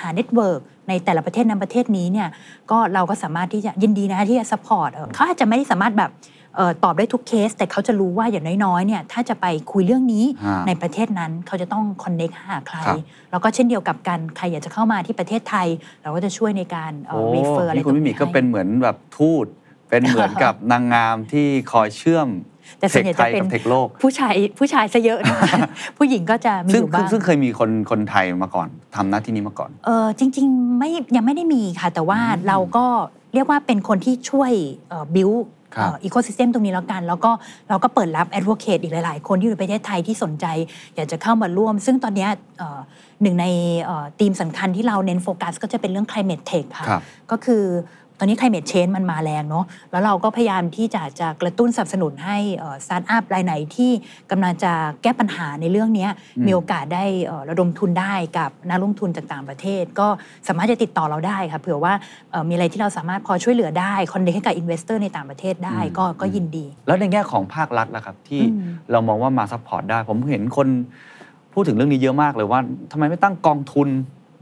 หา network ในแต่ละประเทศนั้นประเทศนี้เนี่ยก็เราก็สามารถที่จะยินดีนะที่จะ support เขาอาจจะไม่ได้สามารถแบบ ตอบได้ทุกเคส แต่เขาจะรู้ว่าอย่างน้อยๆเนี่ยถ้าจะไปคุยเรื่องนี้ฮะในประเทศนั้นเขาจะต้อง connect หาใครครับแล้วก็เช่นเดียวกับกันใครอยากจะเข้ามาที่ประเทศไทย เราก็จะช่วยในการเอ่โอ้อรีเฟอร์อะไรนี่คุณมิมิก็ให้เป็นเหมือนแบบทูตเป็นเหมือนกับนางงามที่คอยเชื่อมแต่ส่วนใหญ่เทคไทจะยเป็นกับเทคโลกผู้ชายผู้ชายซะเยอะนะคะผู้หญิงก็จะมีอซึ่งยู่บ้างซึ่งเคยมีคนคนไทยมาก่อนทำหน้าที่นี้มาก่อนเออจริง ๆ ไม่ยังไม่ได้มีค่ะ แต่ว่าเราก็เรียกว่าเป็นคนที่ช่วยบิวครับ อีโค y ิสเต็มตรงนี้แล้วกัน แล้วก็เราก็เปิดรับแอด o c เค e อีกหลาย ๆ คนที่อยู่ในประเทศไทยที่สนใจ อยากจะเข้ามาร่วม ซึ่งตอนเนี้ยเอ่อหนึ่งในธีมสำคัญที่เราเน้นโฟกัสก็จะเป็นเรื่อง climate tech ค่ะครับก็คือต อนนี้ climate change มันมาแรงเนาะแล้วเราก็พยายามที่จะจะกระตุ้นสนับสนุนให้สตาร์ทอัพรายไหนที่กำลังจะแก้ปัญหาในเรื่องเนี้ยอืมมีโอกาสได้เอ่อระดมทุนได้กับนักลงทุนจากต่างประเทศ ก็สามารถจะติดต่อเราได้ค่ะเผื่อว่าเอ่อมีอะไรที่เราสามารถพอช่วยเหลือได้ connect ให้กับ investor ในต่างประเทศได้ก็ก็ยินดี แล้วในแง่ของภาครัฐล่ะครับที่อืมเรามองว่ามา support ได้ ผมเห็นคนพูดถึงเรื่องนี้เยอะมากเลยว่าทำไมไม่ตั้งกองทุน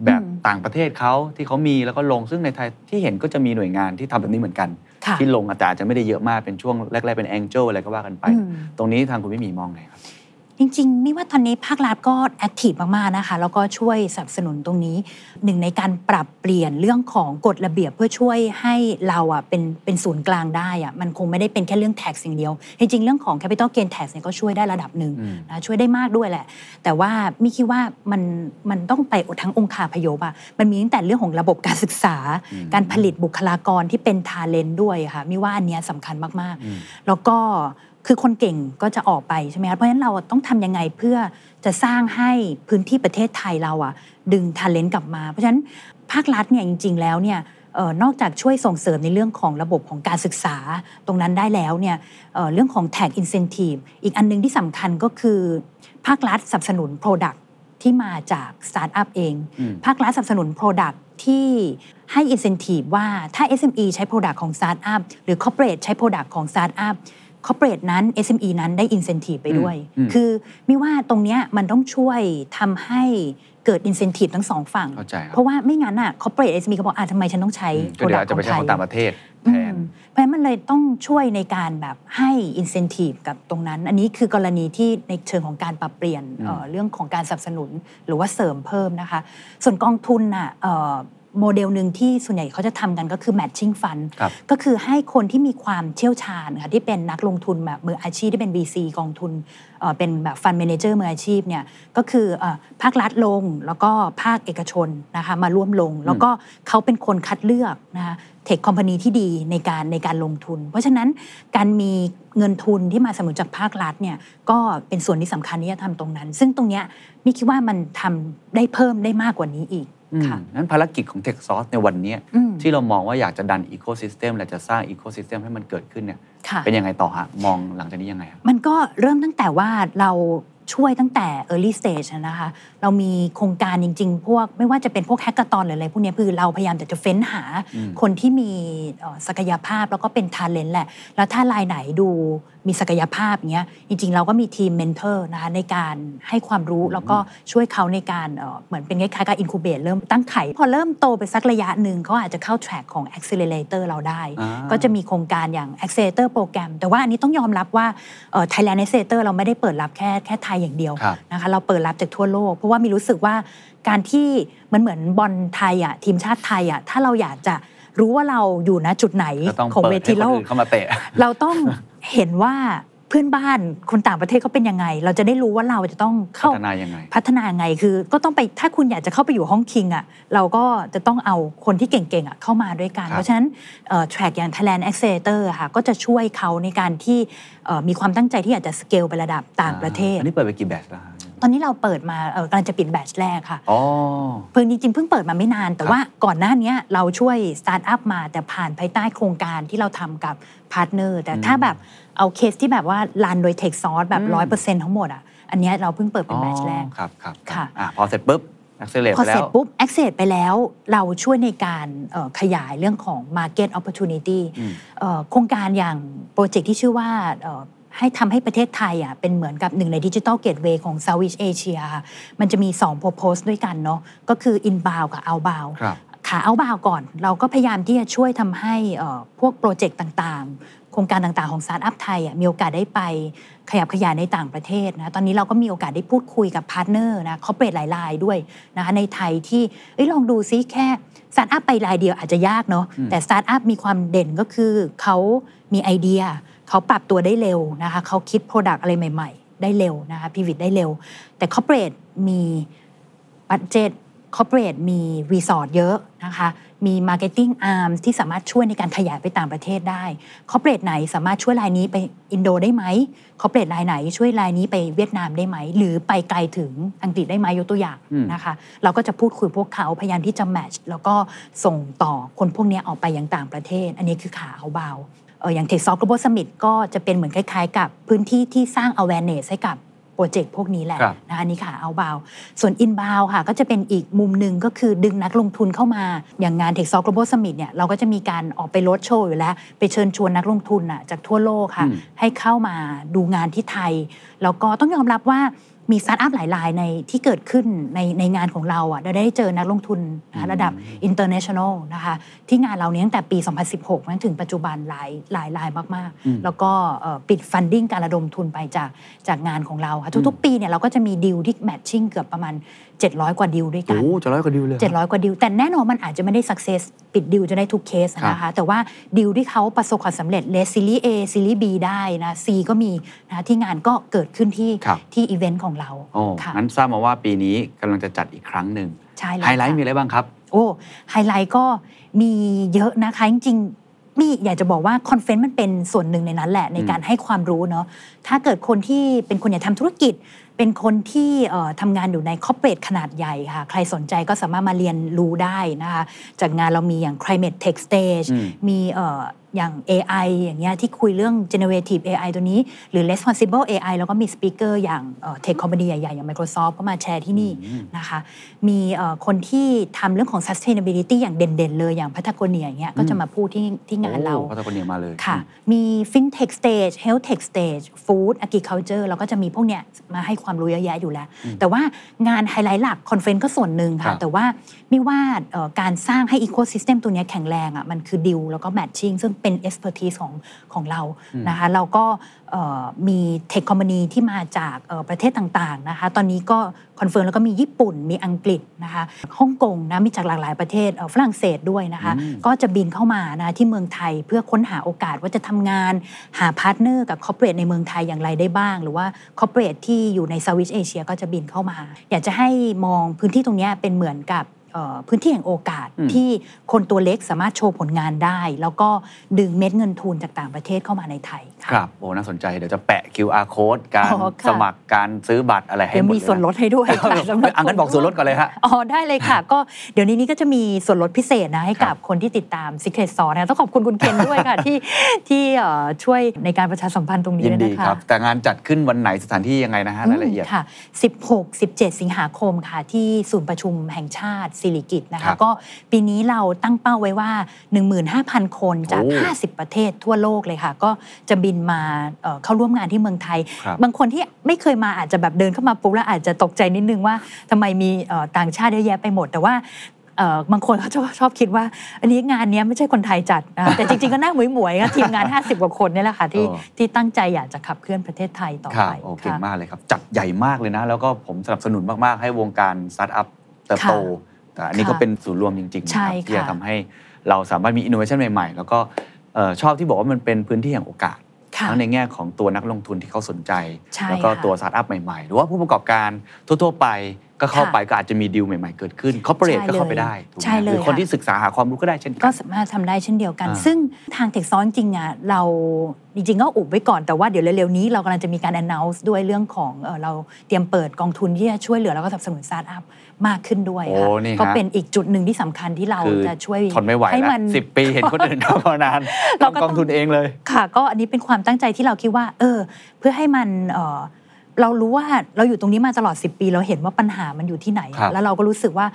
แบบอืมต่างประเทศเขาที่เขามีแล้วก็ลงซึ่งในไทยที่เห็นก็จะมีหน่วยงานที่ทำแบบนี้เหมือนกันค่ะที่ลงแต่อาจจะไม่ได้เยอะมากเป็นช่วงแรกๆเป็น angel อะไรก็ว่ากันไปอืมตรงนี้ทางคุณมิมี่มองไงครับ จริงๆมี่ว่าตอนนี้ภาครัฐก็ active มากๆนะคะแล้วก็ช่วยสนับสนุนตรงนี้หนึ่งในการปรับเปลี่ยนเรื่องของกฎระเบียบเพื่อช่วยให้เราอะเป็นเป็นศูนย์กลางได้อะมันคงไม่ได้เป็นแค่เรื่อง tax อย่างเดียว จริงๆ เรื่องของ capital gain tax เนี่ยก็ช่วยได้ระดับหนึ่งอืมนะช่วยได้มากด้วยแหละ แต่ว่ามิคิดว่ามันมันต้องไปทั้งองค์คาพยพอะมันมีตั้งแต่เรื่องของระบบการศึกษา การผลิตบุคลากรที่เป็นทาเลนต์ด้วยค่ะมิว่าอันเนี้ยสำคัญมากอืมๆแล้วก็ คือคนเก่งก็จะออกไปใช่ไหมคะเพราะฉะนั้นเราต้องทำยังไงเพื่อจะสร้างให้พื้นที่ประเทศไทยเราอะดึงท ALENT กลับมา เพราะฉะนั้นภาครัฐเนี่ยจริง ๆ แล้วเนี่ยเอ่อนอกจากช่วยส่งเสริมในเรื่องของระบบของการศึกษาตรงนั้นได้แล้วเนี่ยเอ่อเรื่องของ tax incentive อีกอันหนึงที่สำคัญก็คือ ภาครัฐสนับสนุน Product ที่มาจากสตาร์ทอัพเองอืมภาครัฐสนับสนุน Product ที่ให้ incentive ว่าถ้า SME ใช้ Product ของ Startup หรือ Corporate ใช้ Product ของ Startup Corporate นั้น SME นั้นได้ incentive ไปด้วยอืมคือมิว่าตรงเนี้ยมันต้องช่วยทำให้เกิด incentive ทั้งสองฝั่งเข้าใจครับเพราะว่าไม่งั้นอะ corporate SME ก็บอกอะทำไมฉันต้องใช้อืมก็เดี๋ยวอาจ product จะไปขใช้องของไทต่ายงประเทศแทนอืมเพราะฉะนั้นมันเลยต้องช่วยในการแบบให้ incentive กับตรงนั้น อันนี้คือกรณีที่ในเชิงของการปรับเปลี่ยนอืมเอ่อเรื่องของการสนับสนุนหรือว่าเสริมเพิ่มนะคะ ส่วนกองทุนน่ะเอ่อ โมเดลหนึ่งที่ส่วนใหญ่เขาจะทำกันก็คือ matching fund ครับก็คือให้คนที่มีความเชี่ยวชาญค่ะที่เป็นนักลงทุนแบบมืออาชีพที่เป็น VC กองทุนเอ่อเป็นแบบฟัน d m ม n a เจอร์มืออาชีพเนี่ยก็คือเอ่อภาครัฐลงแล้วก็ภาคเอกชนนะคะมาร่วมลง แล้วก็เขาเป็นคนคัดเลือกนะคะเทคคอมพานีที่ดีในการในการลงทุน เพราะฉะนั้นการมีเงินทุนที่มาสนับสนุนจากภาครัฐเนี่ยก็เป็นส่วนที่สำคัญที่จะทำตรงนั้น ซึ่งตรงเนี้ยมิคิดว่ามันทำได้เพิ่มได้มากกว่านี้อีกอืมค่ะ นั้นภารกิจของ Tech Source ในวันเนี้ยอืมที่เรามองว่าอยากจะดัน Ecosystem และจะสร้าง Ecosystem ให้มันเกิดขึ้นเนี่ยค่ะเป็นยังไงต่อฮะ มองหลังจากนี้ยังไงครับมันก็เริ่มตั้งแต่ว่าเรา ช่วยตั้งแต่ early stage อะนะคะ เรามีโครงการจริง ๆ พวกไม่ว่าจะเป็นพวก hackathon หรืออะไรพวกเนี้ยคือเราพยายามจะจะเฟ้นหาอืมคนที่มีเอ่อศักยภาพแล้วก็เป็นท ALENT แหละ แล้วถ้ารายไหนดูมีศักยภาพอย่างเงี้ยจริง ๆ เราก็มีทีม mentor นะคะในการให้ความรู้แล้วก็ช่วยเขาในการเอ่อเหมือนเป็นคล้ายๆกับ incubate เริ่มตั้งไข่ พอเริ่มโตไปสักระยะหนึ่งเขาอาจจะเข้า track ของ accelerator เราได้อ่าก็จะมีโครงการอย่าง accelerator โปรแกรมแต่ว่าอันนี้ต้องยอมรับว่าเอ่อ Thailand accelerator เราไม่ได้เปิดรับแค่แค่ไทยอย่างเดียวครับนะคะเราเปิดรับจากทั่วโลก เพราะว่ามีรู้สึกว่าการที่มันเหมือนบอลไทยอะทีมชาติไทยอะถ้าเราอยากจะรู้ว่าเราอยู่ณจุดไหนก็ต้องของเปิเวดทีให้คนโลกอื่นเข้ามาเตะเราต้องเห็นว่า เพื่อนบ้านคนต่างประเทศเขาเป็นยังไง เราจะได้รู้ว่าเราจะต้องพัเข้าฒนายังไงพัฒนายังไงคือ ก็ต้องไปถ้าคุณอยากจะเข้าไปอยู่ห้องคิงอะเราก็จะต้องเอาคนที่เก่งๆอะเข้ามาด้วยกันครับเพราะฉะนั้นtrack อย่าง Thailand Accelerator อะค่ะก็จะช่วยเขาในการที่เอ่อมีความตั้งใจที่อยากจะสเกลไประดับต่างประเทศอันนี้เปิดไปกี่ batch แล้วฮะ ตอนนี้เราเปิดมาเอ่อกำลังจะปิด batch แรกค่ะอ๋อเพิ่งจริงๆเพิ่งเปิดมาไม่นาน แต่ครับว่าก่อนหน้าเนี้ยเราช่วยสตาร์ทอัพมาแต่ผ่านภายใต้โครงการที่เราทำกับ partner แต่ถ้าแบบเอาเคสที่แบบว่า run โดย Techsauce แบบร้อยเปอร์เซ็นต์ทั้งหมดอะอันเนี้ยเราเพิ่งเปิดเป็น batch แรกอ๋อครับครับค่ะอะพอเสร็จปุ๊บ accelerate พอไปแล้เสร็จวปุ๊บ access ไปแล้วเราช่วยในการเอ่อขยายเรื่องของ market opportunity อืมเอ่อโครงการอย่างโปรเจกต์ที่ชื่อว่าเอ่อ ให้ทำให้ประเทศไทยอะเป็นเหมือนกับหนึ่งในดิจิ t a ลเกตเวย์ของ Southeast Asia ค่ะมันจะมี2 purpose ด้วยกันเนาะก็คือ inbound กับ outbound ครับขาเอาบาวก่อน เราก็พยายามที่จะช่วยทำให้เอ่อพวกโปรเจกต์ต่างๆโครงการต่างๆของสตาร์ทอัพไทยอะมีโอกาสได้ไปขยับขยายในต่างประเทศนะตอนนี้เราก็มีโอกาสได้พูดคุยกับ partner นะ corporate หลายรายด้วยนะคะในไทยที่เอ้ยลองดูซิแค่ สตาร์ทอัพไปรายเดียวอาจจะยากเนาะอืมแต่สตาร์ทอัพมีความเด่นก็คือเขามีไอเดีย เขาปรับตัวได้เร็วนะคะเขาคิด product อะไรใหม่ ๆ ได้เร็วนะคะ pivot ได้เร็ว แต่ corporate มี budget corporate มี resource เยอะนะคะมี marketing arm ที่สามารถช่วยในการขยายไปต่างประเทศได้ corporate ไหนสามารถช่วยรายนี้ไปอินโดได้ไหม corporate รายไหนช่วยรายนี้ไปเวียดนามได้ไหม หรือไปไกลถึงอังกฤษได้ไหมยกตัวอย่างนะคะเราก็จะพูดคุยพวกเขาพยายามที่จะแมทช์แล้วก็ส่งต่อคนพวกนี้ออกไปยังต่างประเทศ อันนี้คือขาเอาเบาอย่าง Tech Soft Global Summit ก็จะเป็นเหมือนคล้ายๆ กับพื้นที่ที่สร้าง awareness ให้กับ รเจกต์พวกนี้แหละครับนะคะอันนี้ค่ะเอาเบา ส่วน inbound ค่ะ ก็จะเป็นอีกมุมหนึ่งก็คือดึงนักลงทุนเข้ามา อย่างงาน Tech Soft Global Summit เนี่ยเราก็จะมีการออกไปรถโชว์อยู่แล้ว ไปเชิญชวนนักลงทุนน่ะจากทั่วโลกค่ะอืมให้เข้ามาดูงานที่ไทย แล้วก็ต้องยอมรับว่า มีสตาร์ทอัพหลายรายในที่เกิดขึ้นในในงานของเราอะเราได้เจอนักลงทุนนะคะระดับ international นะคะที่งานเราเนี้ตั้งแต่ปี 2016มาถึงปัจจุบันหลายหลายรายมากอืมๆแล้วก็เอ่อปิด funding การระดมทุนไปจากจากงานของเราค่ะทุก ๆ ปีเนี่ยเราก็จะมีดีลที่ matching เกือบประมาณ 700 กว่าดีลด้วยกันโอ้เจ็ดร้อยกว่าดีลเลยเหรอ700กว่าดีลแต่แน่นอนมันอาจจะไม่ได้ success ปิดดีลจะได้ทุกเคสนะคะแต่ว่าดีลที่เขาประสบความสำเร็จเลสซีรีส์ A ซีรีส์ B ได้นะ C ก็มีนะคะที่งานก็เกิดขึ้นที่ครับที่อีเวนต์ของเราโอ้ค่ะงั้นทราบมาว่าปีนี้กำลังจะจัดอีกครั้งหนึ่งใช่แล้วไฮไลท์ค่ะมีอะไรบ้างครับ โอ้ไฮไลท์ก็มีเยอะนะคะจริงๆมีอยากจะบอกว่า content มันเป็นส่วนหนึ่งในนั้นแหละในการให้ความรู้เนาะถ้าเกิดคนที่เป็นคนอยากทำธุรกิจ เป็นคนที่เอ่อทำงานอยู่ใน corporate ขนาดใหญ่ค่ะ ใครสนใจก็สามารถมาเรียนรู้ได้นะคะ จากงานเรามีอย่าง Climate Tech Stage อืมมีเอ่ออย่าง AI อย่างเงี้ยที่คุยเรื่อง generative AI ตัวนี้ หรือ responsible AI แล้วก็มีสปีกเกอร์อย่างเทคคอมพานีใหญ่ๆ อย่าง Microsoft ก็มาแชร์ที่นี่นะคะ มีเอ่อคนที่ทำเรื่องของ sustainability อย่างเด่นๆ เลยอย่างพัทโกเนียอย่างเงี้ยก็จะมาพูดที่ที่งานเราโอ้พัตโกเนียมาเลยค่ะ มี fintech stage health tech stage food agriculture แล้วก็จะมีพวกเนี้ยมาให้ความรู้เยอะแยะอยู่แล้ว แต่ว่างานไฮไลท์หลัก content ก็ส่วนหนึ่งครัค่ะบแต่ว่าไม่ว่าเอ่อการสร้างให้ ecosystem ตัวเนี้ยแข็งแรงอะมันคือดีลแล้วก็ matching ซึ่งเป็น expertise ของของเรานะคะเราก็เอ่อมี tech company ที่มาจากเอ่อประเทศต่างๆนะคะตอนนี้ก็คอนเฟิร์มแล้วก็มีญี่ปุ่นมีอังกฤษนะคะฮ่องกงนะมีจากหลากหลายประเทศเอ่อฝรั่งเศสด้วยนะคะก็จะบินเข้ามานะที่เมืองไทยเพื่อค้นหาโอกาสว่าจะทำงานหา partner กับ corporate ในเมืองไทยอย่างไรได้บ้าง หรือว่าcorporate ที่อยู่ใน Southeast Asia ก็จะบินเข้ามา อยากจะให้มองพื้นที่ตรงเนี้ยเป็นเหมือนกับเอ่อ พื้นที่แห่งโอกาสอืมที่คนตัวเล็กสามารถโชว์ผลงานได้ แล้วก็ดึงเม็ดเงินทุนจากต่างประเทศเข้ามาในไทย ค่ะครับโอ้น่าสนใจเดี๋ยวจะแปะ QR code การอ๋อค่ะสมัครการซื้อบัตรอะไรให้เดี๋ยวหมดมีเลยะส่วนลดให้ด้วยค่ะสำหรับอันนั้นบอกส่วนลดก่อนเลยฮะอ๋อได้เลยค่ะ ก็เดี๋ยวนี้นี้ก็จะมีส่วนลดพิเศษนะให้กับคนที่ติดตาม Secret Sauce นะต้องขอบคุณคุณเคนด้วยค่ะที่ที่เอ่อช่วยในการประชาสัมพันธ์ตรงนี้ยินด้วยดีนะคะครับแต่งานจัดขึ้นวันไหนสถานที่ยังไงนะฮะรายละเอียดอืมค่ะ 16 17 สิงหาคมค่ะ ที่ศูนย์ประชุมแห่งชาติสิริกิตนะครัคะบก็ปีนี้เราตั้งเป้าไว้ว่า 15,000 คนจากโอ้50 ประเทศทั่วโลกเลยค่ะ ก็จะบินมาเอ่อเข้าร่วมงานที่เมืองไทยครับบางคนที่ไม่เคยมาอาจจะแบบเดินเข้ามาปุ๊บแล้วอาจจะตกใจนิดนึงว่าทำไมมีเอ่อต่างชาติเยอะแยะไปหมด แต่ว่าเอ่อบางคนเขาชอบชอบคิดว่า อันนี้งานเนี้ยไม่ใช่คนไทยจัดนะคะแต่จริง ๆ ก็น่าหมวยหมวยๆค่ะทีมงาน 50 กว่าคนนี่แหละค่ะที่เออที่ตั้งใจอยากจะขับเคลื่อนประเทศไทยต่อครัไปบโอเก่งค่ะมากเลยครับ จัดใหญ่มากเลยนะ แล้วก็ผมสนับสนุนมาก ๆ ให้วงการสตาร์ทอัพเติบโต แต่อันนี้ค่ะก็เป็นศูนย์รวมจริงๆนะใช่ครับที่จะค่ะทำให้เราสามารถมีอินโนเวชันใหม่ ๆ แล้วก็เอ่อชอบที่บอกว่ามันเป็นพื้นที่แห่งโอกาสค่ะ ทั้งในแง่ของตัวนักลงทุนที่เขาสนใจใช่แล้วก็ค่ะตัวสตาร์ทอัพใหม่ๆ หรือว่าผู้ประกอบการทั่วๆไปก็เข้าค่ะไปก็อาจจะมีดีลใหม่ๆ เกิดขึ้น corporate ใช่ก็เข้าไปเลยได้ถูกไหมใช่เลยหรือคนค่ะที่ศึกษาหาความรู้ก็ได้เช่นกัก็นสามารถทำได้เช่นเดียวกันอ่าซึ่งทาง Techsauce จริงๆอะเราจริงๆก็อุบไว้ก่อนแต่ว่าเดี๋ยวเร็วๆนี้เรากำลังจะมีการ announce ด้วยเรื่องของเอ่อเราเตรียมเปิดกองทุนที่จะช่วยเหลือแล้วก็สนับสนุนสตาร์ทอัพ มากขึ้นด้วยโอ้ค่ะนี่ฮะก็เป็นอีกจุดหนึ่งที่สำคัญที่เราคือจะช่วยทนไม่ไหวให้แล้วมันสิบปีเห็นคนอื่นทำมานานเราก็ทำกองทุนเองเลยค่ะ ก็อันนี้เป็นความตั้งใจที่เราคิดว่า เออ เพื่อให้มันเอ่อเรารู้ว่าเราอยู่ตรงนี้มาตลอด 10 ปี เราเห็นว่าปัญหามันอยู่ที่ไหนอะครับแล้วเราก็รู้สึกว่า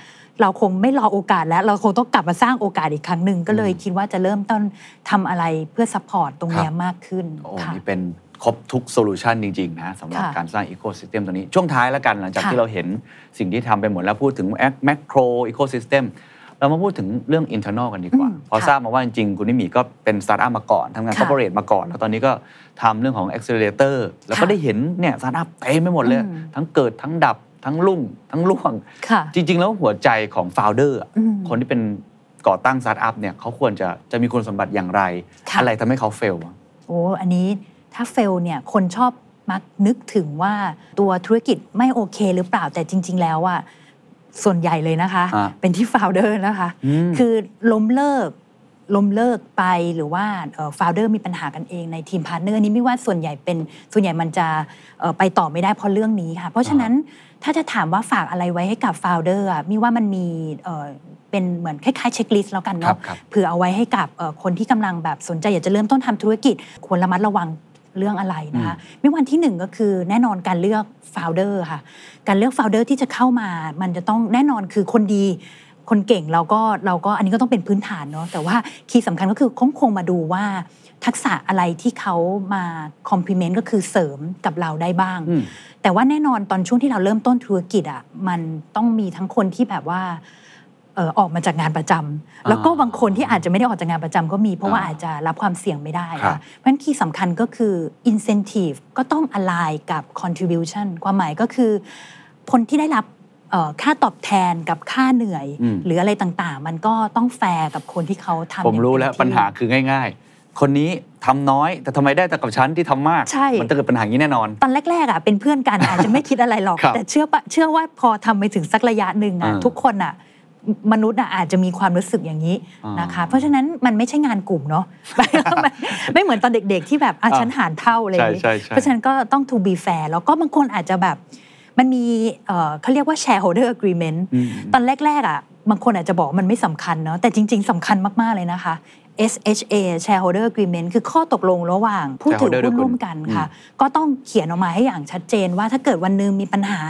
เราคงไม่รอโอกาสแล้ว เราคงต้องกลับมาสร้างโอกาสอีกครั้งหนึ่งก็เลยคิดว่าจะเริ่มต้นทำอะไรเพื่อ support ตรงเนี้ยมากขึ้นโอ้ค่ะนี่เป็น ครบทุก solution จริง ๆ นะสำหรับค่ะการสร้างอีโค y ิสเต็มตัวนี้ ช่วงท้ายแล้วกันหลังจากค่ะที่เราเห็นสิ่งที่ทำไปหมดแล้วพูดถึงแมคโครอีโค y ิสเต็มเรามาพูดถึงเรื่อง internal กันดีกว่าอืมเพอค่ะทราบมาว่าจริงๆ คุณมิหมีก็เป็นสตาร์ทอัพมาก่อนทำงานค่ะ corporate มาก่อน แล้วตอนนี้ก็ทำเรื่องของ accelerator แล้วก็ค่ะได้เห็นเนี่ยสตาร์ทอัพเต็มไปหมดเลยอืมทั้งเกิดทั้งดับทั้งรุ่ง ทั้งร่วงค่ะจริง ๆ แล้วหัวใจของ founder อืมคนที่เป็นก่อตั้งสตาร์ทอัพเนี่ยเขาควรจะจะมีคุณสมบัติอย่างไรค่ะอะไรทำให้เขา failโอ้อันนี้ ถ้า fail เนี่ยคนชอบมักนึกถึงว่าตัวธุรกิจไม่โอเคหรือเปล่าแต่จริง ๆ แล้วอะส่วนใหญ่เลยนะคะฮะเป็นที่ founder นะคะมคือล้มเลิกล้มเลิกไปหรือว่า founder มีปัญหากันเองในทีม partner นี้ไม่ว่าส่วนใหญ่เป็นส่วนใหญ่มันจะเอ่อไปต่อไม่ได้เพราะเรื่องนี้ค่ะ เพราะฉะนั้นถ้าจะถามว่าฝากอะไรไว้ให้กับ founder หมีว่ามันมีเอ่อเป็นเหมือนคล้ายๆ checklist แล้วกันเนาะครับครับเผื่อเอาไว้ให้กับเอ่อคนที่กำลังแบบสนใจอยากจะเริ่มต้นทำธุรกิจควรระมัดระวัง เรื่องอะไรนะคะไม่วันที่หนึ่งก็คือแน่นอนการเลือก founder ค่ะ การเลือก founder ที่จะเข้ามา มันจะต้องแน่นอนคือคนดี คนเก่งเราก็เราก็อันนี้ก็ต้องเป็นพื้นฐานเนาะแต่ว่าคีย์สำคัญก็คือคงคงมาดูว่าทักษะอะไรที่เขามาคอมพลีเมนต์ก็คือเสริมกับเราได้บ้างอืมแต่ว่าแน่นอนตอนช่วงที่เราเริ่มต้นธุรกิจอะมันต้องมีทั้งคนที่แบบว่าเอ่อออกมาจากงานประจำแล้วก็บางคนที่อาจจะไม่ได้ออกจากงานประจำก็มีเพราะว่าอ่าอาจจะรับความเสี่ยงไม่ได้ครัค่ะบเพราะฉะนั้นคีย์สำคัญก็คือ incentive ก็ต้อง align กับ contribution ความหมายก็คือคนที่ได้รับเอ่อค่าตอบแทนกับค่าเหนื่อยอืมหรืออะไรต่างๆ มันก็ต้องแฟร์กับคนที่เขาทำผมอย่างรู้แล้วเต็มที่ปัญหาคือง่ายๆ คนนี้ทำน้อยแต่ทำไมได้แต่กับฉันที่ทำมากใช่มันจะเกิดปัญหาอย่างนี้แน่นอน ตอนแรกๆอะเป็นเพื่อนกันอาจจะไม่คิดอะไรหรอกครับแต่เชื่อปะเชื่อว่าพอทำไปถึงสักระยะหนึ่งอะอ่าทุกคนอะ มนุษย์อะอาจจะมีความรู้สึกอย่างนี้อ่านนะคะ เพราะฉะนั้นมันไม่ใช่งานกลุ่มเนาะมันไม่เหมือนตอนเด็กๆที่แบบอะอ่าฉันหารเท่าอะไรอย่างนี้ใช่ใช่ใช่เพราะฉะนั้นก็ต้อง to be fair แล้วก็บางคนอาจจะแบบมันมีเอ่อเขาเรียกว่า shareholder agreement อืมตอนแรกๆอะบางคนอาจจะบอกว่ามันไม่สำคัญเนาะแต่จริง ๆสำคัญมาก ๆ เลยนะคะ SHA shareholder agreement คือข้อตกลงระหว่างผู้ถือ shareholder หุ้นทุกคนร่วมกันค่ะ ก็ต้องเขียนออกมาให้อย่างชัดเจนว่าถ้าเกิดวันหนึ่งมีปัญหา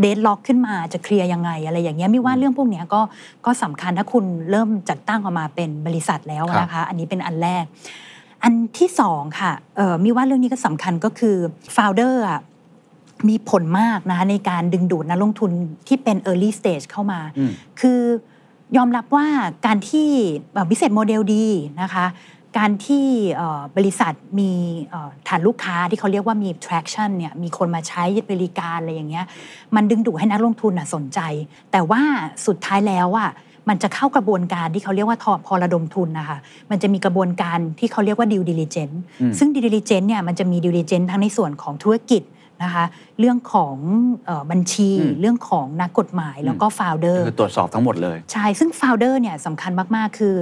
เดดล็อกขึ้นมาจะเคลียร์ยังไง อะไรอย่างเงี้ยไม่ว่าเรื่องพวกเนี้ยก็ก็สำคัญถ้าคุณเริ่มจัดตั้งออกมาเป็นบริษัทแล้วนะคะ อันนี้เป็นอันแรก อันที่สองค่ะเอ่อมีว่าเรื่องนี้ก็สำคัญก็คือ founder อะมีผลมากนะคะในการดึงดูดนักลงทุนที่เป็น early stage เข้ามาอืมคือ ยอมรับว่าการที่บิสเ e สโมเดลดีนะคะการที่เอ่อบริษัทมีเอ่อฐานลูกค้าที่เขาเรียกว่ามี traction เนี่ยมีคนมาใช้บริการอะไรอย่างเงี้ยมันดึงดูดให้นักลงทุนน่ะสนใจ แต่ว่าสุดท้ายแล้วอะมันจะเข้ากระบวนการที่เขาเรียกว่าทอพอระดมทุนนะคะมันจะมีกระบวนการที่เขาเรียกว่า due diligence อืมซึ่ง due diligence เนี่ยมันจะมี due diligence ทั้งในส่วนของธุรกิจ นะคะเรื่องของเออบัญชีอืมเรื่องของนักกฎหมายแล้วก็ founder คือตรวจสอบทั้งหมดเลย ใช่ ซึ่ง founder เนี่ยสำคัญมาก ๆ คือ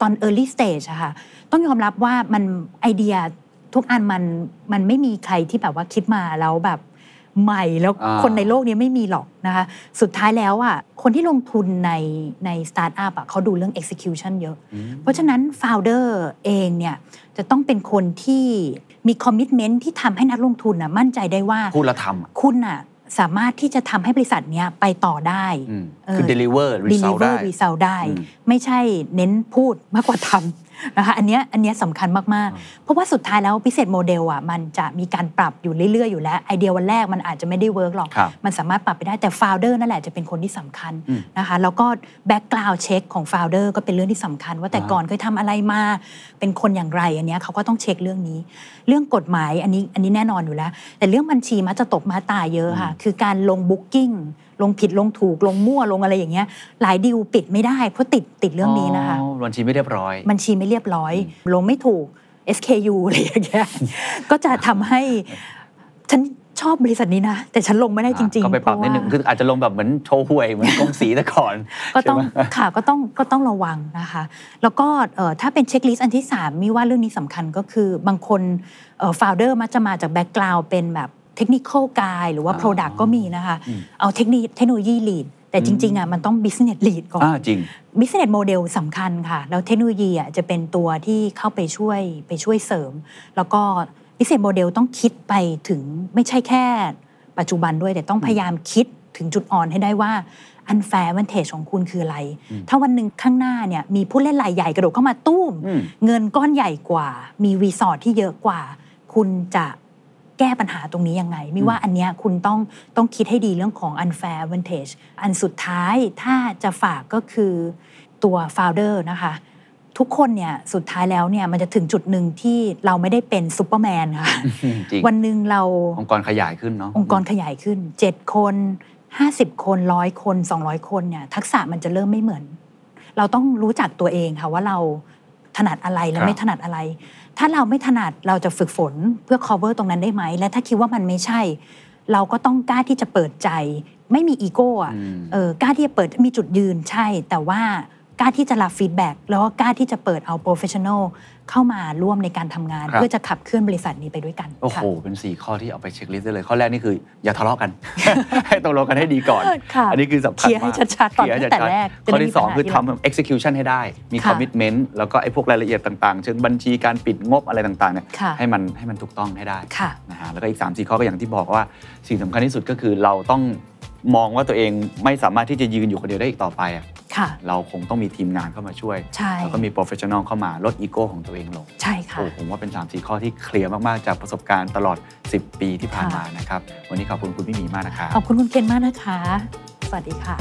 ตอน early stage อะค่ะต้องยอมรับว่ามันไอเดียทุกอันมันมันไม่มีใครที่แบบว่าคิดมาแล้วแบบใหม่แล้วอ่าคนในโลกนี้ไม่มีหรอกนะคะสุดท้ายแล้วอะคนที่ลงทุนในในสตาร์ทอัพอะเขาดูเรื่อง execution เยอะ เพราะฉะนั้น founder เองเนี่ยจะต้องเป็นคนที่ มี commitment ที่ทำให้นักลงทุนน่ะมั่นใจได้ว่าพูดและทำอะคุณน่ะสามารถที่จะทำให้บริษัทเนี้ยไปต่อได้อืมเออคือ deliver result ได้ deliver result ได้อืมไม่ใช่เน้นพูดมากกว่าทำ นะคะอันเนี้ยอันเนี้ยสำคัญมาก ๆ เพราะว่าสุดท้ายแล้ว business model อะมันจะมีการปรับอยู่เรื่อย ๆ อยู่แล้ว ไอเดียวันแรกมันอาจจะไม่ได้ work หรอก ครับมันสามารถปรับไปได้แต่ founder นั่นแหละจะเป็นคนที่สำคัญอืมนะคะแล้วก็ background check ของ founder ก็เป็นเรื่องที่สำคัญ ว่าแต่อ่า ก่อนเคยทำอะไรมาเป็นคนอย่างไรอันเนี้ยเขาก็ต้องเช็คเรื่องนี้ เรื่องกฎหมายอันนี้อันนี้แน่นอนอยู่แล้ว แต่เรื่องบัญชีมักจะตกมาตราเยอะค่ะคือการลงบุ๊กิ้งลงผิดลงถูกลงมั่วลงอะไรอย่างเงี้ยหลายดิวปิดไม่ได้เพราะติดติดเรื่องนี้นะคะอ๋อบัญชีไม่เรียบร้อย บัญชีไม่เรียบร้อย ลงไม่ถูก SKU อะไรอย่างเงี้ยก็จะทำให้ฉันชอบบริษัทนี้นะ แต่ฉันลงไม่ได้จริงๆก็ไปปรับนิดนึงเพคือราะว่าอาจจะลงแบบเหมือนโชว์หวยเหมือนกรมสีแต่ก่อน ก็ต้องใช่ไหมค่ะก็ต้องก็ต้องระวังนะคะ แล้วก็เอ่อถ้าเป็น checklist อันที่ 3 หมีว่าเรื่องนี้สำคัญก็คือบางคน founder มักจะมาจาก background เป็นแบบ technical guy หรือว่าอ๋อ Product ก็มีนะคะอืมเอาเทคนิคเทคโนโลยี lead แต่จริงๆอะมันต้อง business lead ก่อนอ่าจริง business model สำคัญค่ะ แล้วเทคโนโลยีอะจะเป็นตัวที่เข้าไปช่วยไปช่วยเสริม แล้วก็ business model ต้องคิดไปถึงไม่ใช่แค่ปัจจุบันด้วย แต่ต้องพยายามคิดถึงจุดอ่อนให้ได้ว่า unfair advantage ของคุณคืออะไร ถ้าวันหนึ่งข้างหน้าเนี่ยมีผู้เล่นรายใหญ่กระโดดเข้ามาตุ้มอืมเงินก้อนใหญ่กว่า มีรีสอร์ทที่เยอะกว่า คุณจะ แก้ปัญหาตรงนี้ยังไง ไม่ว่าอันเนี้ยคุณต้องต้องคิดให้ดีเรื่องของ unfair advantage อันสุดท้ายถ้าจะฝากก็คือตัว founder นะคะทุกคนเนี่ยสุดท้ายแล้วเนี่ยมันจะถึงจุดหนึ่งที่เราไม่ได้เป็นซูเปอร์แมนค่ะจริงวันหนึ่งเราองค์กรขยายขึ้นเนาะองค์กรขยายขึ้น 7 คน 50 คนร้อยคน 200 คนเนี่ยทักษะมันจะเริ่มไม่เหมือน เราต้องรู้จักตัวเองค่ะว่าเราถนัดอะไรและครับไม่ถนัดอะไร ถ้าเราไม่ถนัดเราจะฝึกฝนเพื่อ cover ตรงนั้นได้ไหม และถ้าคิดว่ามันไม่ใช่ เราก็ต้องกล้าที่จะเปิดใจ ไม่มีอีโก้อะอืมเออกล้าที่จะเปิดมีจุดยืนใช่ แต่ว่า กล้าที่จะรับ feedback แล้วก็กล้าที่จะเปิดเอา professional เข้ามาร่วมในการทำงานครับเพื่อจะขับเคลื่อนบริษัทนี้ไปด้วยกัน โอ้โหค่ะเป็น 4 ข้อที่เอาไป checklist ได้เลย ข้อแรกนี่คืออย่าทะเลาะกัน ให้ตกลงกันให้ดีก่อนค่ะอันนี้คือสำคัญเคลียร์ให้ชัดๆเคลียร์ให้ตั้งแต่ตอนแรกจะได้ที่มีปัญหาทีหลังข้อที่2คือทำ execution ให้ได้ มีค่ะ commitment แล้วก็ไอ้พวกรายละเอียดต่างๆ เช่นบัญชีการปิดงบอะไรต่างๆเนี่ยค่ะให้มันให้มันถูกต้องให้ได้ค่ะนะฮะแล้วก็อีก3 4ข้อก็อย่างที่บอกว่าสิ่งสำคัญที่สุดก็คือเราต้องมองว่าตัวเองไม่สามารถที่จะยืนอยู่คนเดียวได้อีกต่อไปอะค่ะ เราคงต้องมีทีมงานเข้ามาช่วยใช่แล้วก็มี professional เข้ามาลดอีโก้ของตัวเองลงใช่ค่ะโอ้ผมว่าเป็น 3 4 ข้อที่เคลียร์มาก ๆ จากประสบการณ์ตลอด 10 ปีที่ผ่านค่ะมานะครับ วันนี้ขอบคุณคุณพี่หมีมากนะครับขอบคุณคุณเคนมากนะคะ สวัสดีค่ะ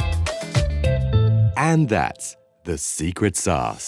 And that's the secret sauce.